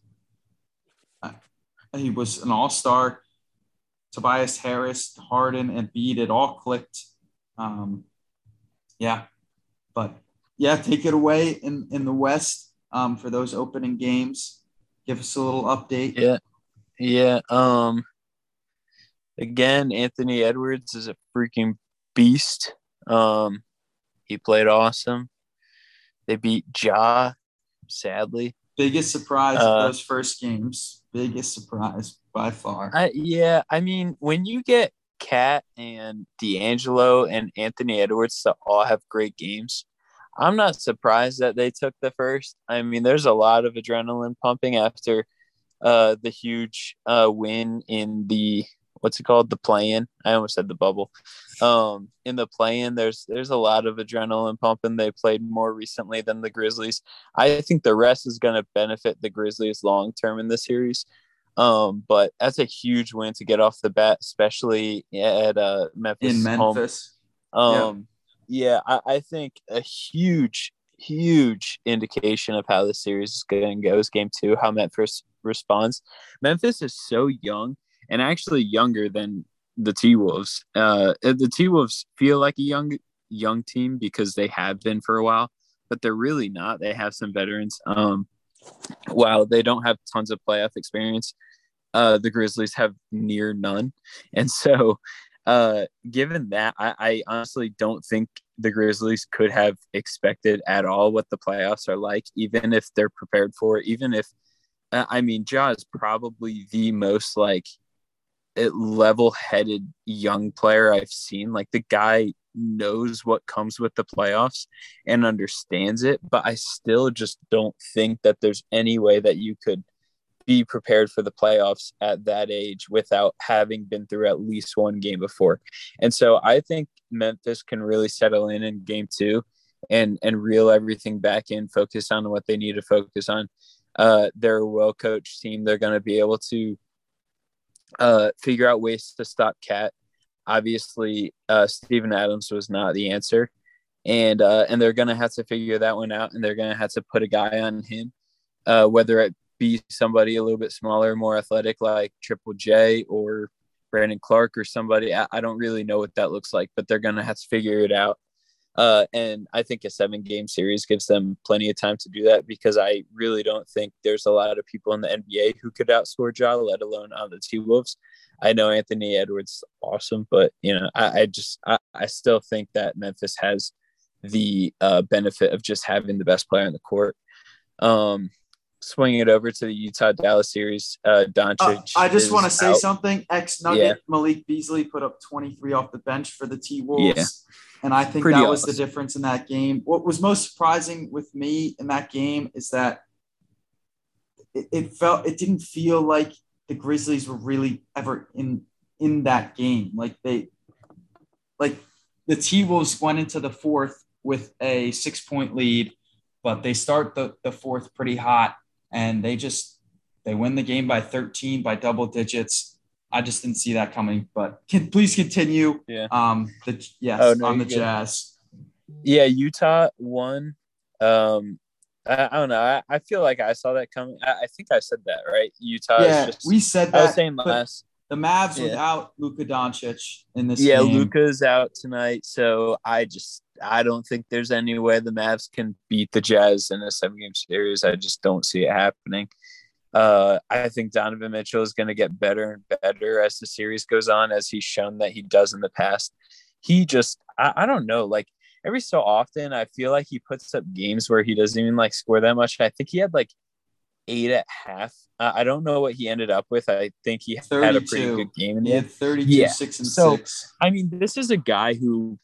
he was an all star. Tobias Harris, Harden, and Embiid, it all clicked. Um, yeah, but yeah, take it away in, in the West um, for those opening games. Give us a little update. Yeah. Yeah. Um, again, Anthony Edwards is a freaking beast. Um, he played awesome. They beat Ja, sadly. Biggest surprise uh, of those first games. Biggest surprise by far. I, yeah, I mean, when you get KAT and D'Angelo and Anthony Edwards to all have great games. I'm not surprised that they took the first. I mean, there's a lot of adrenaline pumping after uh, the huge uh, win in the what's it called the play-in. I almost said the bubble. Um, in the play-in, there's there's a lot of adrenaline pumping. They played more recently than the Grizzlies. I think the rest is going to benefit the Grizzlies long term in the series. Um, but that's a huge win to get off the bat, especially at uh, Memphis. In Memphis. Home. Um, yeah, yeah I, I, think a huge, huge indication of how the series is going to go is game two, how Memphis responds. Memphis is so young and actually younger than the T Wolves. Uh, the T Wolves feel like a young, young team because they have been for a while, but they're really not. They have some veterans. Um, while they don't have tons of playoff experience, uh, the Grizzlies have near none. And so, uh, given that, I, I honestly don't think the Grizzlies could have expected at all what the playoffs are like, even if they're prepared for it, even if, uh, I mean, Ja is probably the most like level headed young player I've seen. Like the guy knows what comes with the playoffs and understands it, but I still just don't think that there's any way that you could be prepared for the playoffs at that age without having been through at least one game before. And so I think Memphis can really settle in in game 2 and and reel everything back in, focus on what they need to focus on. Uh, they're a well coached team. They're going to be able to uh, figure out ways to stop KAT. obviously uh, Steven Adams was not the answer, and uh, and they're gonna have to figure that one out, and they're gonna have to put a guy on him, uh, whether it be somebody a little bit smaller, more athletic like Triple J or Brandon Clarke or somebody. I, I don't really know what that looks like, but they're gonna have to figure it out. Uh, and I think a seven game series gives them plenty of time to do that because I really don't think there's a lot of people in the NBA who could outscore Ja, let alone on the T Wolves. I know Anthony Edwards is awesome, but you know, I, I just I, I, still think that Memphis has the uh, benefit of just having the best player on the court. Um, swinging it over to the Utah Dallas series, uh, Doncic. Uh, I just want to say something. Ex Nugget yeah. Malik Beasley put up 23 off the bench for the T Wolves. Yeah. And I think Pretty that was the difference in that game. What was most surprising with me in that game is that it, it felt it didn't feel like the Grizzlies were really ever in in that game. Like they like the T Wolves went into the fourth with a six point lead, but they start the, the fourth pretty hot and they just they win the game by 13 by double digits. I just didn't see that coming, but can please continue. Yeah. Um. The yes oh, no, on the good. Jazz. Yeah, Utah won. Um. I, I don't know. I, I feel like I saw that coming. I, I think I said that right. Utah. Yeah, just, we said that. I was saying last. The Mavs yeah. without Luka Doncic in this. Yeah, game. Luka's out tonight, so I just I don't think there's any way the Mavs can beat the Jazz in a seven game series. I just don't see it happening. Uh, I think Donovan Mitchell is going to get better and better as the series goes on, as he's shown that he does in the past. He just, I, I don't know, like every so often, I feel like he puts up games where he doesn't even like score that much. I think he had like eight at half. Uh, I don't know what he ended up with. I think he 32. had a pretty good game. In he had 32, yeah. six and so, six. I mean, this is a guy who,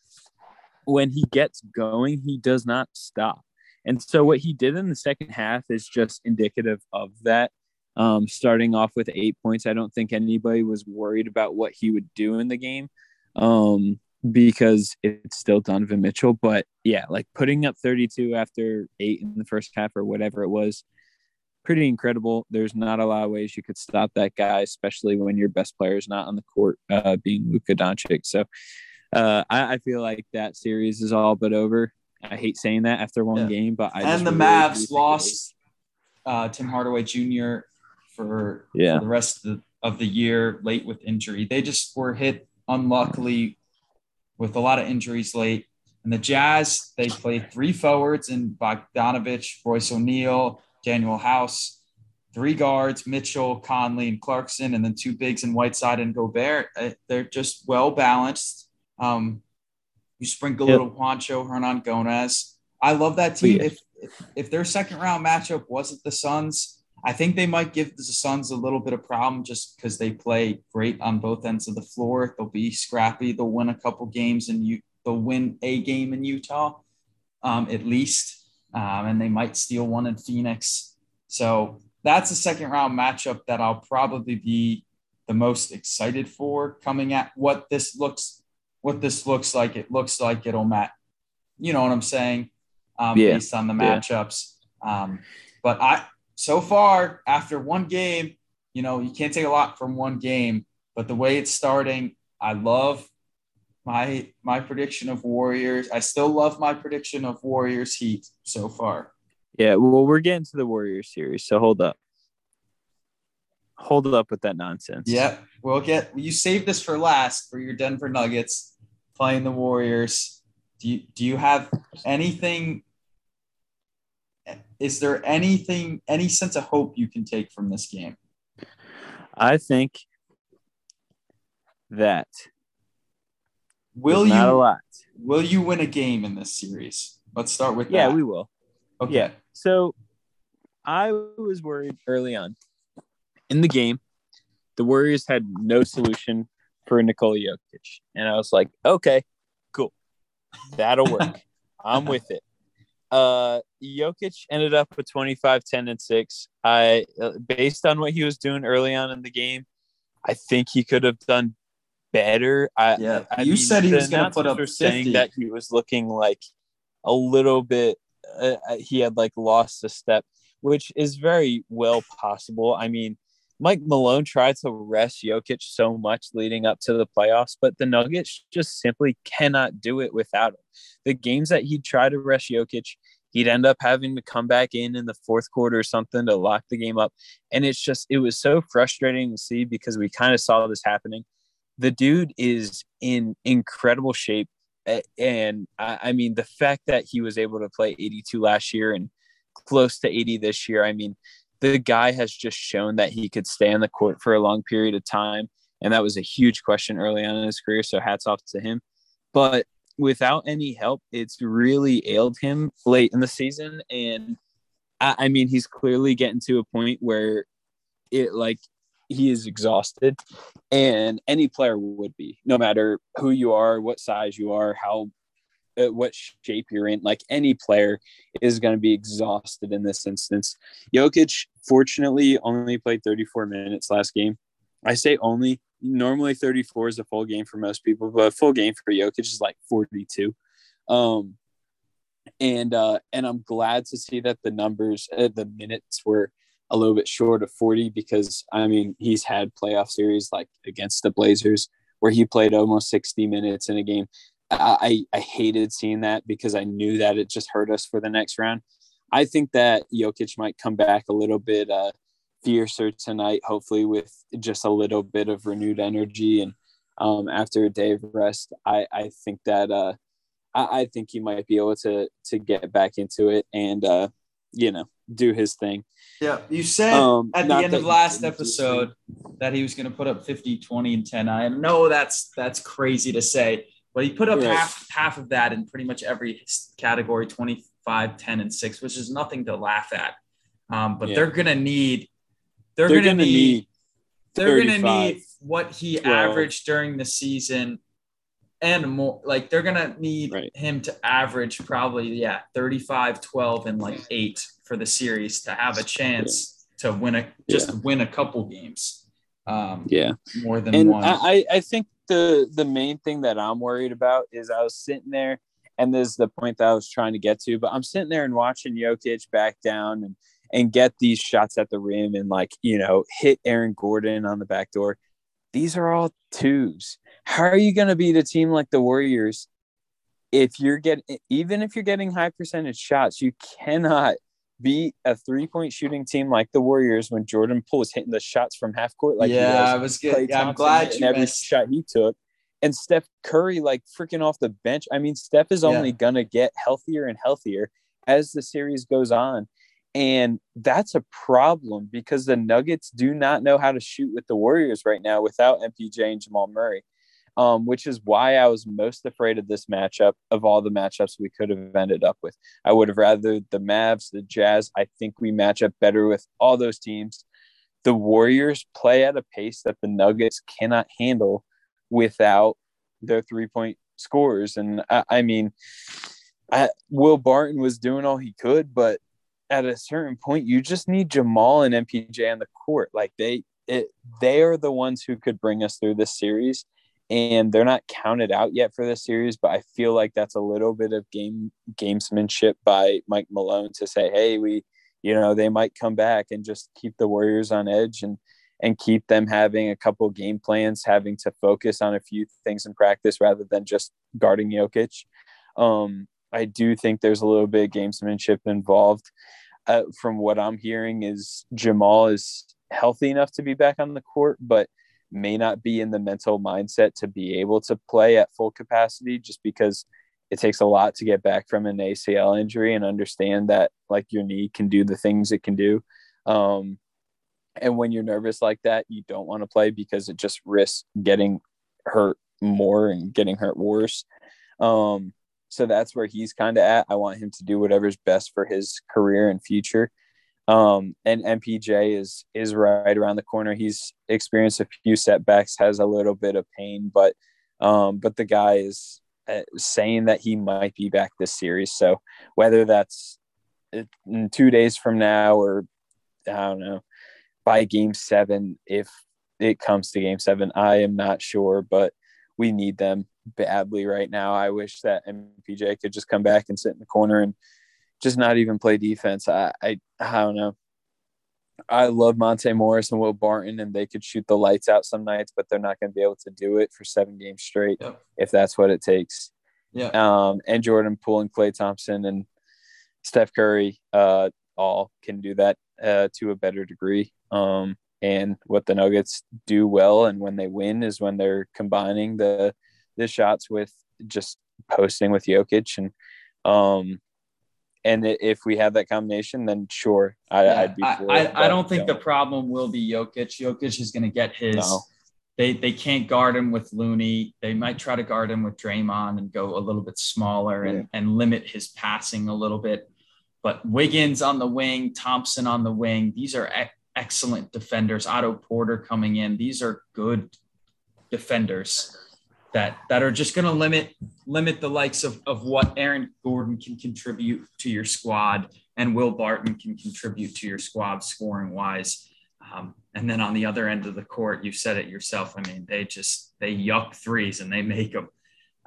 when he gets going, he does not stop. And so what he did in the second half is just indicative of that. Um, starting off with eight points, I don't think anybody was worried about what he would do in the game um, because it's still Donovan Mitchell. But yeah, like putting up 32 after eight in the first half or whatever it was, pretty incredible. There's not a lot of ways you could stop that guy, especially when your best player is not on the court, uh, being Luka Doncic. So uh, I, I, feel like that series is all but over. I hate saying that after one yeah. game, but I and the really Mavs lost uh, Tim Hardaway Jr. for, yeah. For the rest of the, of the year late with injury. They just were hit unluckily with a lot of injuries late. And the Jazz, they played three forwards in Bogdanovic, Royce O'Neale, Danuel House, three guards, Mitchell, Conley, and Clarkson, and then two bigs in Whiteside and Gobert. Uh, they're just well balanced. Um, you sprinkle yep. a little Juancho, Hernangomez. I love that team. If, if, if their second round matchup wasn't the Suns, I think they might give the Suns a little bit of problem just because they play great on both ends of the floor. They'll be scrappy. They'll win a couple games and you they'll win a game in Utah, um, at least, um, and they might steal one in Phoenix. So that's a second round matchup that I'll probably be the most excited for coming at what this looks what this looks like. It looks like it'll match. You know what I'm saying? Um, yeah. Based on the matchups. Yeah. Um, but I so far after one game, you know, you can't take a lot from one game. But the way it's starting, I love my my prediction of Warriors. I still love my prediction of Warriors Heat so far. Yeah, well, we're getting to the Warriors series, so hold up. Hold up with that nonsense. Yep. We'll get you save this for last for your Denver Nuggets playing the Warriors. Do you do you have anything? Is there anything, any sense of hope you can take from this game? I think that will you not a lot. Will you win a game in this series? Let's start with yeah, that. we will. Okay. Yeah. So I was worried early on in the game. The Warriors had no solution for Nikola Jokic. And I was like, okay, cool. That'll work. I'm with it. Uh, Jokic ended up with 25, 10, and 6. I, uh, based on what he was doing early on in the game, I think he could have done better. I, yeah, I you mean, said he was going to put up 50. saying that he was looking like a little bit, uh, he had like lost a step, which is very well possible. I mean, Mike Malone tried to rest Jokic so much leading up to the playoffs, but the Nuggets just simply cannot do it without him. The games that he'd try to rest Jokic, he'd end up having to come back in in the fourth quarter or something to lock the game up. And it's just, it was so frustrating to see because we kind of saw this happening. The dude is in incredible shape. And I, I mean, the fact that he was able to play 82 last year and close to 80 this year, I mean, the guy has just shown that he could stay on the court for a long period of time. And that was a huge question early on in his career. So hats off to him. But without any help, it's really ailed him late in the season. And I, I mean, he's clearly getting to a point where it like he is exhausted and any player would be no matter who you are what size you are how uh, what shape you're in like any player is going to be exhausted in this instance. Jokic fortunately only played 34 minutes last game. I say only normally 34 is a full game for most people but a full game for Jokic is like 42 um and uh and I'm glad to see that the numbers uh, the minutes were a little bit short of 40 because I mean he's had playoff series like against the Blazers where he played almost 60 minutes in a game. I, I hated seeing that because I knew that it just hurt us for the next round. I think that Jokic might come back a little bit uh, fiercer tonight, hopefully with just a little bit of renewed energy and um, after a day of rest. I, I think that uh, I, I think he might be able to to get back into it and uh, you know do his thing. Yeah, you said um, at the end of last episode that he was going to put up 50, 20, and 10. I know that's that's crazy to say, but he put up right. half half of that in pretty much every category 25, 10, and 6, which is nothing to laugh at. Um, but yeah. they're going to need they're, they're going to need, need they're going to need what he 12. averaged during the season and more like they're gonna need right. him to average probably yeah 35 12 and like 8 for the series to have a chance yeah. to win a just yeah. win a couple games um yeah. more than and one I, I think the the main thing that i'm worried about is i was sitting there and this is the point that i was trying to get to but i'm sitting there and watching Jokic back down and and get these shots at the rim and like you know hit aaron gordon on the back door. These are all twos. How are you going to beat a team like the Warriors if you're getting even if you're getting high percentage shots? You cannot beat a three point shooting team like the Warriors when Jordan Poole is hitting the shots from half court. Like yeah, I was good. Yeah, I'm glad you every missed. shot he took. And Steph Curry, like freaking off the bench. I mean, Steph is only yeah. gonna get healthier and healthier as the series goes on. And that's a problem because the Nuggets do not know how to shoot with the Warriors right now without MPJ and Jamal Murray um, which is why I was most afraid of this matchup of all the matchups we could have ended up with. I would have rather the Mavs, the Jazz. I think we match up better with all those teams. The Warriors play at a pace that the Nuggets cannot handle without their three point scores. And I, I mean, I, Will Barton was doing all he could, but at a certain point, you just need Jamal and MPJ on the court. Like they, it, they are the ones who could bring us through this series and they're not counted out yet for this series but i feel like that's a little bit of game gamesmanship by mike malone to say hey we you know they might come back and just keep the warriors on edge and and keep them having a couple game plans having to focus on a few things in practice rather than just guarding Jokic. Um, I do think there's a little bit of gamesmanship involved. Uh, from what I'm hearing, is Jamal is healthy enough to be back on the court, but may not be in the mental mindset to be able to play at full capacity just because it takes a lot to get back from an ACL injury and understand that like your knee can do the things it can do. Um, and when you're nervous like that, you don't want to play because it just risks getting hurt more and getting hurt worse. Um, so that's where he's kind of at. I want him to do whatever's best for his career and future. Um, and MPJ is is right around the corner. He's experienced a few setbacks, has a little bit of pain, but um, but the guy is uh, saying that he might be back this series. So whether that's in two days from now or I don't know by game seven, if it comes to game seven, I am not sure, but we need them badly right now. I wish that MPJ could just come back and sit in the corner and just not even play defense. I, I, I don't know. I love Monte Morris and Will Barton, and they could shoot the lights out some nights, but they're not going to be able to do it for seven games straight yep. if that's what it takes. Yeah. Um, and Jordan Poole and Klay Thompson and Steph Curry, uh, all can do that uh, to a better degree. Um, and what the Nuggets do well, and when they win, is when they're combining the the shots with just posting with Jokic and um and if we have that combination, then sure, I, Yeah, would be. I, For I, it, I don't think the problem will be Jokic. Jokic is going to get his. No. They they can't guard him with Looney. They might try to guard him with Draymond and go a little bit smaller and, and limit his passing a little bit. But Wiggins on the wing, Thompson on the wing. These are e- excellent defenders. Otto Porter coming in. These are good defenders that that are just going to limit limit the likes of, of what Aaron Gordon can contribute to your squad and Will Barton can contribute to your squad scoring wise. Um, and then on the other end of the court, you said it yourself. I mean, they just they yuck threes and they make them.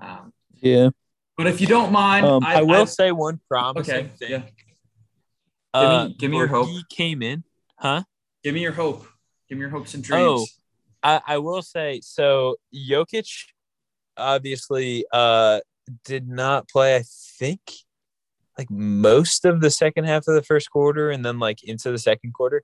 Um, Yeah. but if you don't mind, Um, I, will I- say one promising okay, thing. yeah. Uh, me- give me your hope. He came in, huh? Give me your hope. Give me your hopes and dreams. Oh. I, I will say so. Jokic obviously uh did not play. I think like most of the second half of the first quarter, and then like into the second quarter.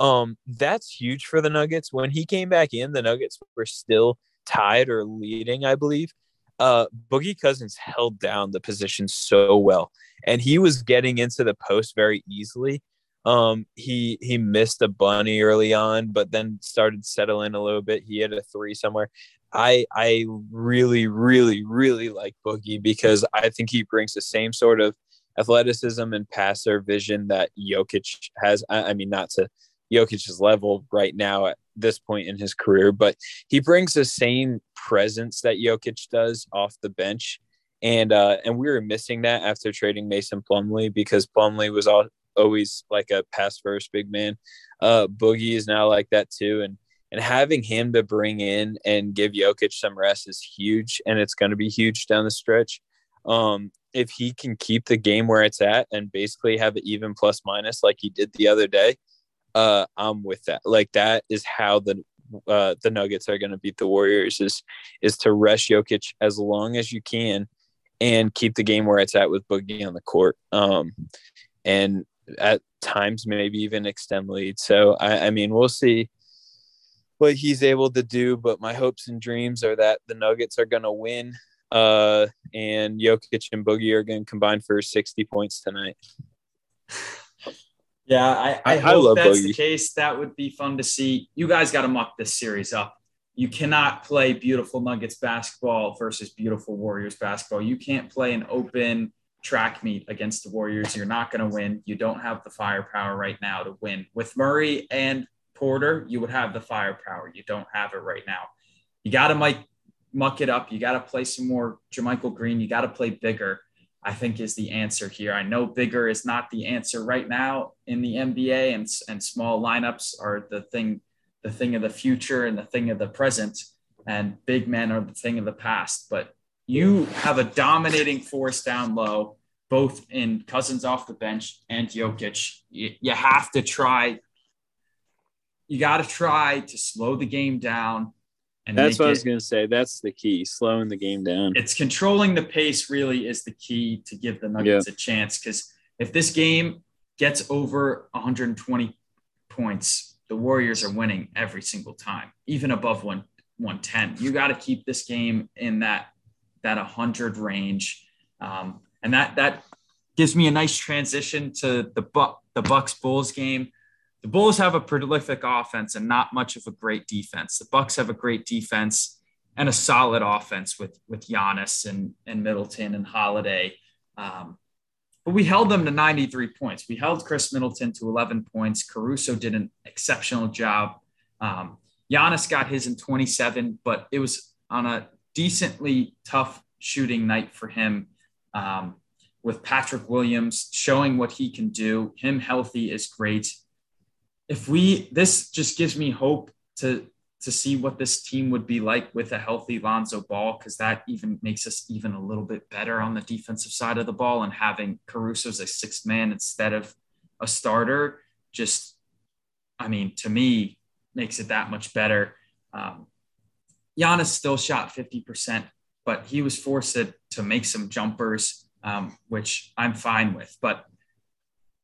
Um, that's huge for the Nuggets. When he came back in, the Nuggets were still tied or leading, I believe. Uh, Boogie Cousins held down the position so well, and he was getting into the post very easily. Um, he he missed a bunny early on, but then started settling a little bit. He had a three somewhere. I I really really really like Boogie because I think he brings the same sort of athleticism and passer vision that Jokic has. I, I mean, not to Jokic's level right now at this point in his career, but he brings the same presence that Jokic does off the bench. And uh, and we were missing that after trading Mason Plumlee because Plumlee was all, always like a pass first big man. Uh, Boogie is now like that too, and and having him to bring in and give Jokic some rest is huge, and it's going to be huge down the stretch. Um, if he can keep the game where it's at and basically have it even plus minus like he did the other day, uh, I'm with that. Like that is how the uh, the Nuggets are going to beat the Warriors is is to rest Jokic as long as you can and keep the game where it's at with Boogie on the court. Um, and at times maybe even extend lead. So I, I mean, we'll see what he's able to do, but my hopes and dreams are that the Nuggets are going to win. Uh, and Jokic and Boogie are going to combine for 60 points tonight. Yeah, I, I, I- I hope love that's the case. That would be fun to see. You guys got to muck this series up. You cannot play beautiful Nuggets basketball versus beautiful Warriors basketball. You can't play an open track meet against the Warriors. You're not going to win. You don't have the firepower right now to win. With Murray and Porter, you would have the firepower. You don't have it right now. You got to muck, muck it up. You got to play some more JaMychal Green. You got to play bigger. I think is the answer here. I know bigger is not the answer right now in the NBA, and and small lineups are the thing, the thing of the future and the thing of the present, and big men are the thing of the past. But you have a dominating force down low, both in Cousins off the bench and Jokic. You, you have to try. You got to try to slow the game down. And That's what I was gonna say. That's the key, slowing the game down. it's controlling the pace really is the key to give the Nuggets a chance. Because if this game gets over 120 points, the Warriors are winning every single time, even above one 110. You got to keep this game in that that 100 range, um, and that that gives me a nice transition to the Buck the Bucks Bulls game. The Bulls have a prolific offense and not much of a great defense. The Bucks have a great defense and a solid offense with with Giannis and and Middleton and Holiday. Um, but we held them to 93 points. We held Khris Middleton to 11 points. Caruso did an exceptional job. Um, Giannis got his in 27, but it was on a decently tough shooting night for him. Um, with Patrick Williams showing what he can do, him healthy is great. If we, this just gives me hope to to see what this team would be like with a healthy Lonzo Ball, because that even makes us even a little bit better on the defensive side of the ball. And having Caruso as a sixth man instead of a starter, just, I mean, to me, makes it that much better. Um, Giannis still shot 50%, but he was forced to, to make some jumpers, um, which I'm fine with. But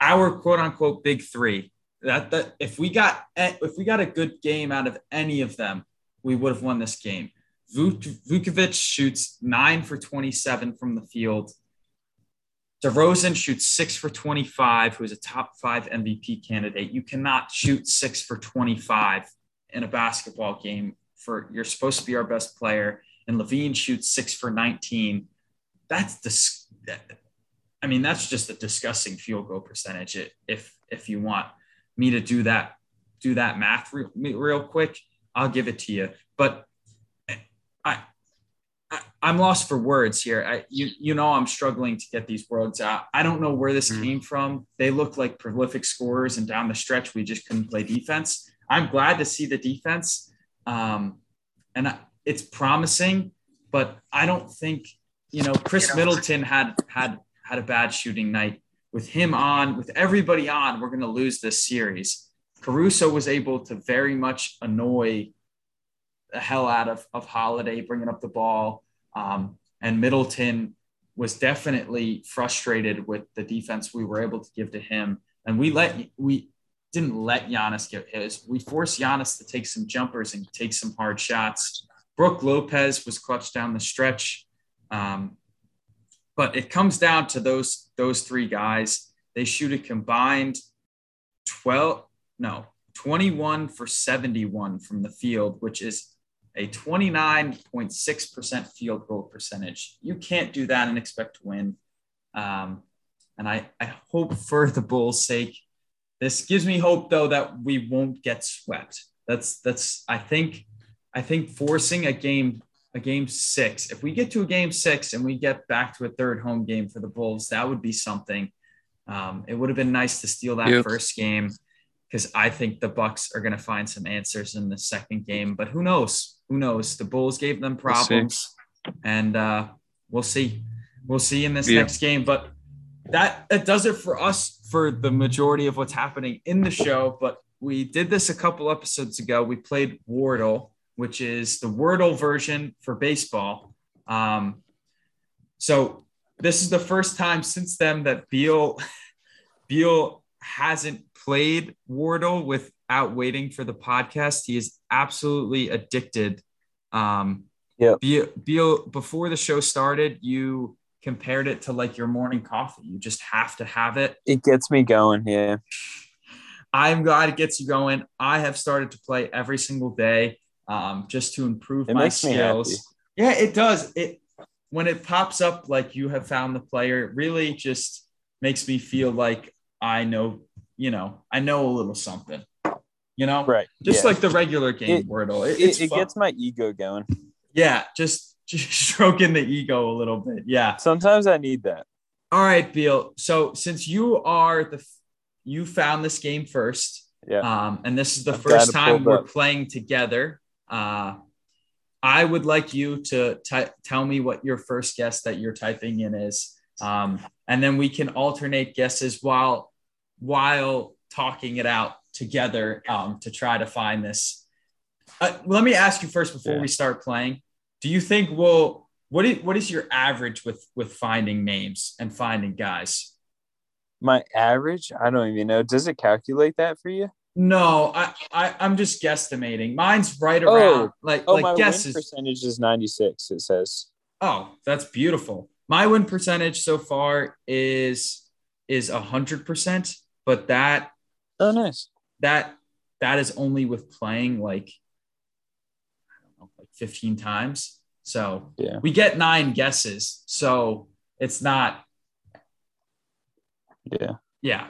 our quote unquote big three, that that if we got eh, if we got a good game out of any of them, we would have won this game. Vuk- Vukovic shoots nine for 27 from the field. DeRozan shoots six for 25, who is a top five MVP candidate. You cannot shoot six for 25 in a basketball game for you're supposed to be our best player. And LaVine shoots six for 19. That's dis- I mean, that's just a disgusting field goal percentage. If if you want me to do that, do that math real, real quick, I'll give it to you. But I I, am lost for words here. I, you, you know, I'm struggling to get these words out. I don't know where this mm came from. They look like prolific scorers, and down the stretch, we just couldn't play defense. I'm glad to see the defense, um, and I, it's promising. But I don't think you know Khris Middleton had had had a bad shooting night. With him on, with everybody on, we're going to lose this series. Caruso was able to very much annoy the hell out of, of Holiday bringing up the ball. Um, and Middleton was definitely frustrated with the defense we were able to give to him. And we let we didn't let Giannis get his. We forced Giannis to take some jumpers and take some hard shots. Brook Lopez was clutch down the stretch. Um, but it comes down to those those three guys. They shoot a combined 12, no, 21 for 71 from the field, which is a 29.6% field goal percentage. You can't do that and expect to win. Um, and I, I hope for the Bulls' sake, this gives me hope though that we won't get swept. That's that's I think I think forcing a game a game six. If we get to a game six and we get back to a third home game for the Bulls, that would be something. Um, it would have been nice to steal that yep. first game because I think the Bucks are going to find some answers in the second game. But who knows? Who knows? The Bulls gave them problems, we'll and uh, we'll see. We'll see in this yeah. next game. But that that does it for us for the majority of what's happening in the show. But we did this a couple episodes ago. We played Wordle, which is the Wordle version for baseball. Um, so this is the first time since then that Beal Beal hasn't played Wordle without waiting for the podcast. He is absolutely addicted. Um, yeah. Beal, before the show started, you compared it to like your morning coffee. You just have to have it. It gets me going. Yeah. I'm glad it gets you going. I have started to play every single day um, just to improve it my skills. Yeah, it does. It when it pops up like you have found the player, it really just makes me feel like I know you know, I know a little something, you know, right? Just yeah. like the regular game it, Wordle. It, it, gets my ego going. Yeah, just just stroking the ego a little bit. Yeah. Sometimes I need that. All right, Beal. So since you are the you found this game first, yeah, um, and this is the I've first time we're up. playing together. Uh, I would like you to t- tell me what your first guess that you're typing in is, um, and then we can alternate guesses while while talking it out together um, to try to find this. Uh, let me ask you first before yeah. we start playing. Do you think we'll what is what is your average with with finding names and finding guys? My average, I don't even know. Does it calculate that for you? No, I, I I'm just guesstimating. Mine's right oh. around oh, like oh, like my guesses. Win percentage is 96. It says. Oh, that's beautiful. My win percentage so far is is a hundred percent but that oh nice that that is only with playing like I don't know like 15 times. So yeah, we get nine guesses. So it's not yeah yeah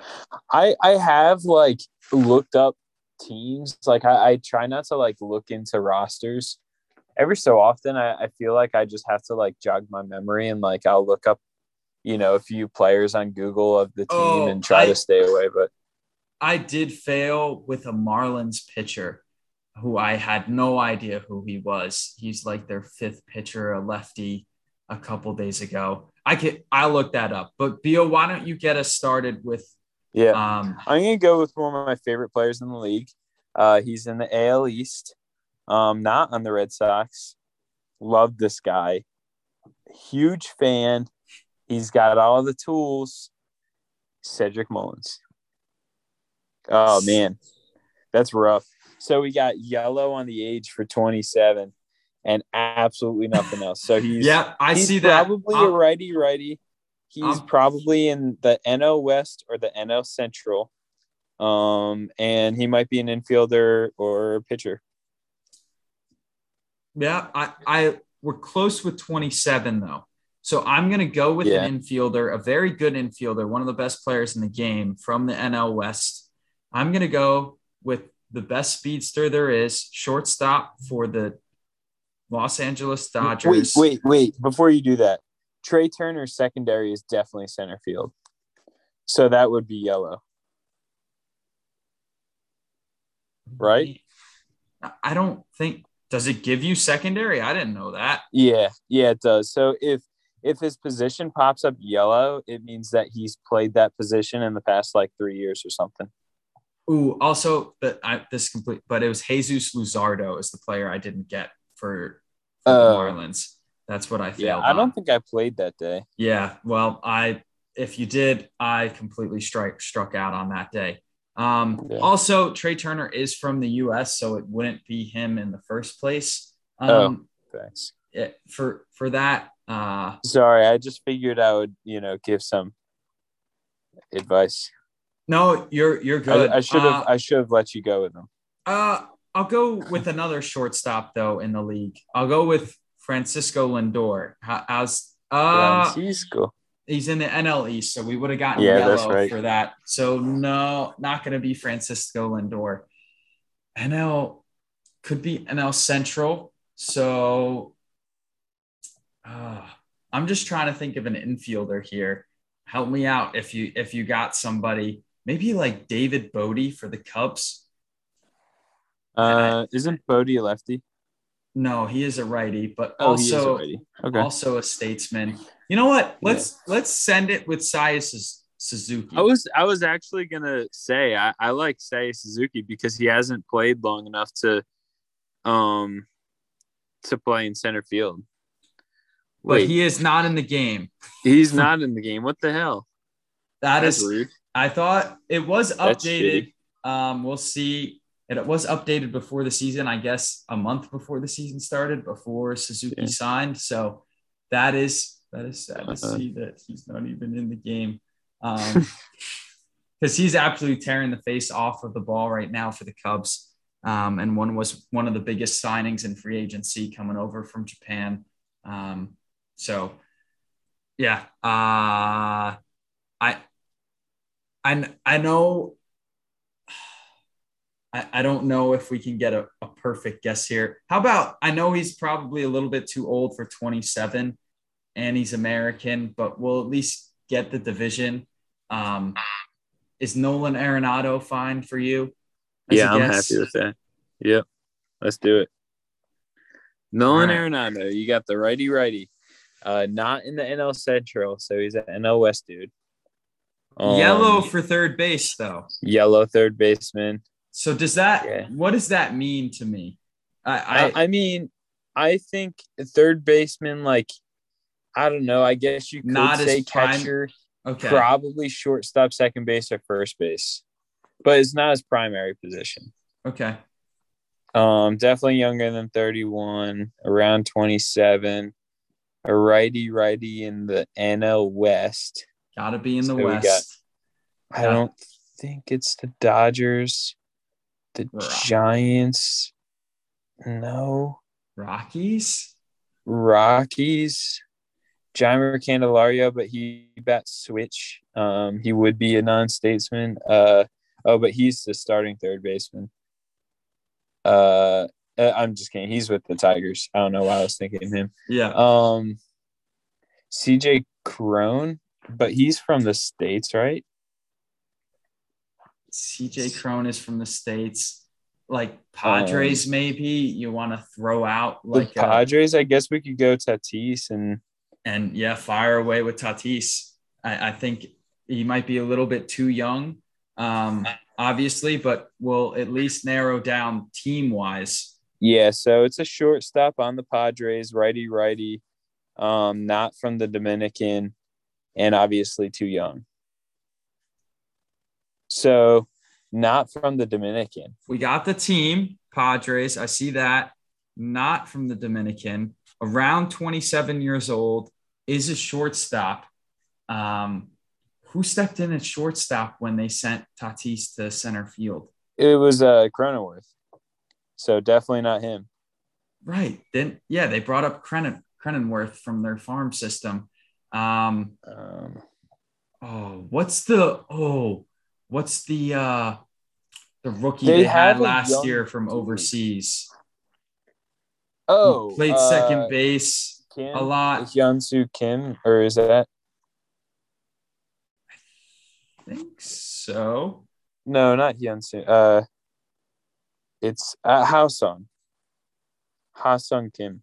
i i have like looked up teams like I, I try not to like look into rosters every so often I, I feel like i just have to like jog my memory and like i'll look up you know a few players on Google of the team oh, and try I, to stay away. But I did fail with a Marlins pitcher who I had no idea who he was. He's like their fifth pitcher, a lefty, a couple days ago. I could I look that up. But Beal, why don't you get us started with? Yeah, um, I'm gonna go with one of my favorite players in the league. Uh, he's in the AL East, um, not on the Red Sox. Love this guy. Huge fan. He's got all the tools. Cedric Mullins. Oh man, that's rough. So we got yellow on the age for 27. And absolutely nothing else. So he's yeah, I he's see that. probably Um, a righty righty. He's Um, probably in the NL West or the NL Central. Um, and he might be an infielder or a pitcher. Yeah, I, I we're close with 27 though. So I'm gonna go with Yeah. an infielder, a very good infielder, one of the best players in the game from the NL West. I'm gonna go with the best speedster there is, shortstop for the Los Angeles Dodgers. Wait, wait, wait. Before you do that, Trey Turner's secondary is definitely center field. So that would be yellow. right? I don't think does it give you secondary? I didn't know that. Yeah, yeah, it does. So if if his position pops up yellow, it means that he's played that position in the past like three years or something. Ooh, also that I this complete, but it was Jesus Luzardo is the player I didn't get for, for the Oh. Marlins. That's what I failed. Yeah, I on. don't think I played that day. Yeah, well, I if you did, I completely strike struck out on that day. Um, Yeah. Also, Trey Turner is from the U.S., so it wouldn't be him in the first place. Oh. Um, Thanks. it- for for that, uh, Sorry, I just figured I would, you know, give some advice. no, you're you're I, good. I should have Uh, I should have let you go with them. Uh, I'll go with another shortstop though in the league. I'll go with Francisco Lindor. How, how's uh Francisco. he's in the NL East, so we would have gotten Yeah, yellow that's right. for that. So no, not going to be Francisco Lindor. NL could be NL Central. So uh, I'm just trying to think of an infielder here. Help me out if you if you got somebody maybe like David Bote for the Cubs. Uh, isn't Bote a lefty? No, he is a righty, but Oh, he is also. Okay. also a statesman. You know what? Let's let's send it with Seiya Suzuki. I was I was actually gonna say I, I like Seiya Suzuki because he hasn't played long enough to um to play in center field. but Wait, he is not in the game. he's not in the game. What the hell? That That's is, rude. I thought it was updated. Um, we'll see. It was updated before the season, I guess, a month before the season started, before Suzuki Yeah. signed. So that is that is sad to Uh-huh. see that he's not even in the game. Um, because he's absolutely tearing the face off of the ball right now for the Cubs. Um, and one was one of the biggest signings in free agency coming over from Japan. Um, so yeah, uh, I, I, I know. I, I don't know if we can get a, a perfect guess here. How about I know he's probably a little bit too old for 27 and he's American, but we'll at least get the division. Um, is Nolan Arenado fine for you? Yeah, I'm happy with that. Yep. Let's do it. Nolan All right. Arenado, you got the righty righty. Uh not in the NL Central, so he's an NL West dude. Um, Yellow for third base, though. yellow third baseman. So does that? Yeah. What does that mean to me? I, I, I mean, I think third baseman, like, I don't know. I guess you could Not say catcher, okay. probably shortstop, second base, or first base, but it's not his primary position. Okay. Um, definitely younger than 31, around 27, a righty righty in the NL West. Got to be in the So we got- West. I don't think it's the Dodgers, the. Giants. No. Rockies. Rockies, Jeimer Candelario, but he bats switch. Um, he would be a non-statesman. Uh, oh, but he's the starting third baseman. Uh, uh, I'm just kidding. He's with the Tigers. I don't know why I was thinking of him. Yeah. Um, CJ Cron, but he's from the states, right? CJ Cron is from the states. Like Padres, maybe you want to throw out like the Padres. I guess we could go Tatis and and yeah, fire away with Tatis. I, I think he might be a little bit too young, um, obviously, but we'll at least narrow down team wise. Yeah, so it's a shortstop on the Padres, righty righty, um, not from the Dominican, and obviously too young. So, not from the Dominican. We got the team Padres. I see that. not from the Dominican, around 27 years old, is a shortstop. Um, who stepped in at shortstop when they sent Tatis to center field? It was uh Cronenworth. So definitely not him. Right. Then yeah, they brought up Crennan Cronenworth from their farm system. Um, Um, oh, what's the oh, what's the uh the rookie They they, had last young year from overseas? oh, Played uh, second base Kim, a lot. Hyunsu Kim, or is that I think so. no, not Hyunsu. Uh, it's uh, Ha-seong. Ha-seong Kim.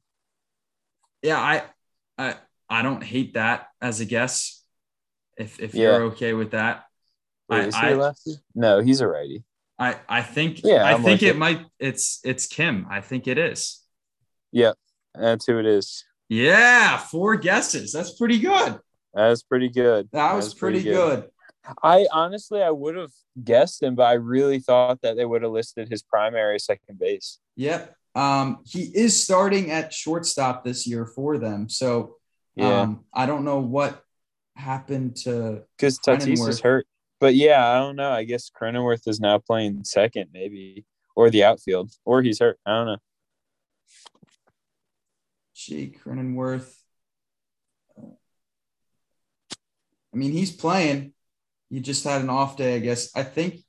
Yeah, I I I don't hate that as a guess. If if Yeah. you're okay with that. Wait, I- is he I- a lefty? No, he's a righty. I I think Yeah, I I'm think it it. might it's it's Kim. I think it is. Yep, that's who it is. Yeah, four guesses. That's pretty good. That's pretty good. That was pretty, good. I honestly, I would have guessed him, but I really thought that they would have listed his primary second base. Yep. Um, he is starting at shortstop this year for them. So Yeah, um, I don't know what happened to because Tatis is hurt. But yeah, I don't know. I guess Cronenworth is now playing second, maybe, or the outfield, or he's hurt. I don't know. Jake Cronenworth. I mean, he's playing. He just had an off day, I guess. I think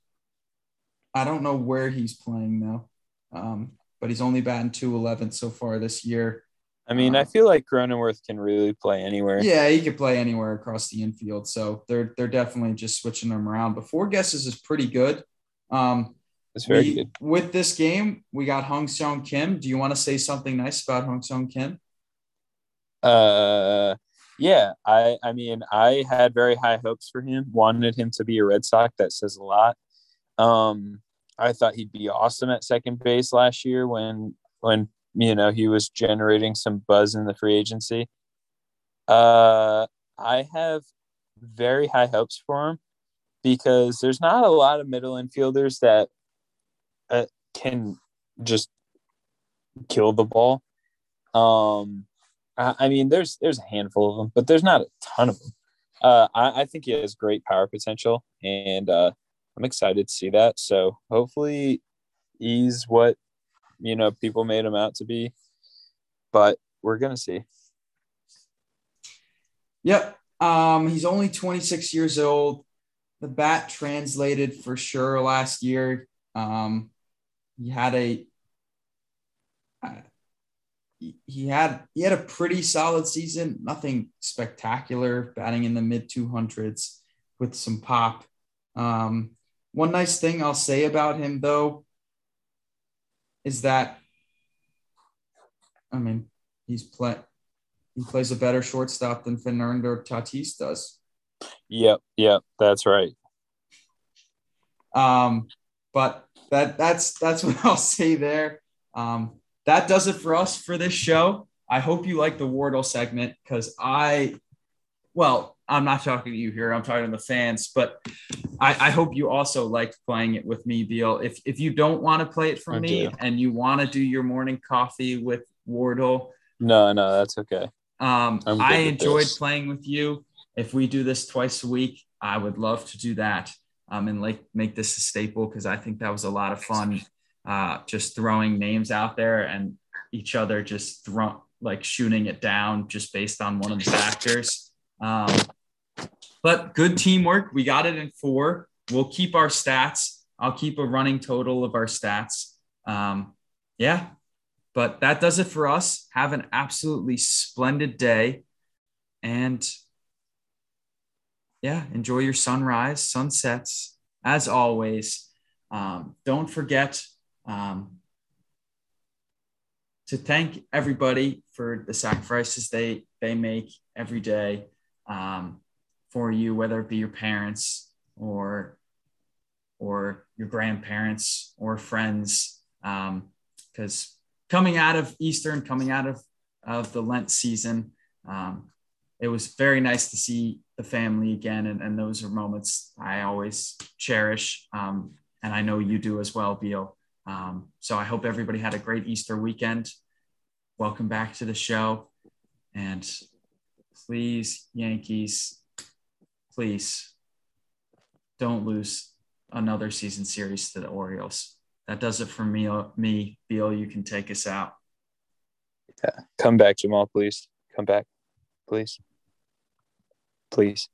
I don't know where he's playing though. Um, but he's only batting 211 so far this year. I mean, I feel like Cronenworth can really play anywhere. Yeah, he could play anywhere across the infield. So they're they're definitely just switching them around. But four guesses is pretty good. Um, It's very we- good. With this game, we got Ha-seong Kim. Do you want to say something nice about Ha-seong Kim? Uh, yeah, I I mean, I had very high hopes for him. Wanted him to be a Red Sox. That says a lot. Um, I thought he'd be awesome at second base last year when when you know he was generating some buzz in the free agency. Uh, I have very high hopes for him because there's not a lot of middle infielders that uh, can just kill the ball. Um, I, I mean, there's there's a handful of them, but there's not a ton of them. Uh, I, I think he has great power potential, and uh, I'm excited to see that. So hopefully, he's what you know people made him out to be. But we're gonna see. Yep. Um, he's only 26 years old. The bat translated for sure last year. Um, he had a uh, he- had he had a pretty solid season. Nothing spectacular, batting in the mid 200s with some pop. Um, one nice thing I'll say about him though is that I mean he's play he plays a better shortstop than Fernando Tatis does. Yep, yep, that's right. Um, but that that's that's what I'll say there. Um, that does it for us for this show. I hope you like the Wardle segment because I, well, I'm not talking to you here. I'm talking to the fans, but I, I hope you also liked playing it with me, Beal. If if you don't want to play it for I me do. and you want to do your morning coffee with Wardle, No, no, that's okay. Um, I enjoyed this. playing with you. If we do this twice a week, I would love to do that. Um, and like make this a staple because I think that was a lot of fun. Uh, just throwing names out there and each other just throw like shooting it down just based on one of the factors. Um, but good teamwork. We got it in four. We'll keep our stats. I'll keep a running total of our stats. Um, yeah, but that does it for us. Have an absolutely splendid day. And yeah, enjoy your sunrise, sunsets, as always. Um, don't forget um, to thank everybody for the sacrifices they they make every day um, for you, whether it be your parents or or your grandparents or friends. Because coming out of Easter and coming out of, of the Lent season, um, it was very nice to see the family again. And, and those are moments I always cherish. Um, and I know you do as well, Beal. Um, so I hope everybody had a great Easter weekend. welcome back to the show. And please, Yankees, please don't lose another season series to the Orioles. That does it for me. Uh, me, Beal, you can take us out. Yeah. Come back, Jamal, please. Come back. Please. Please.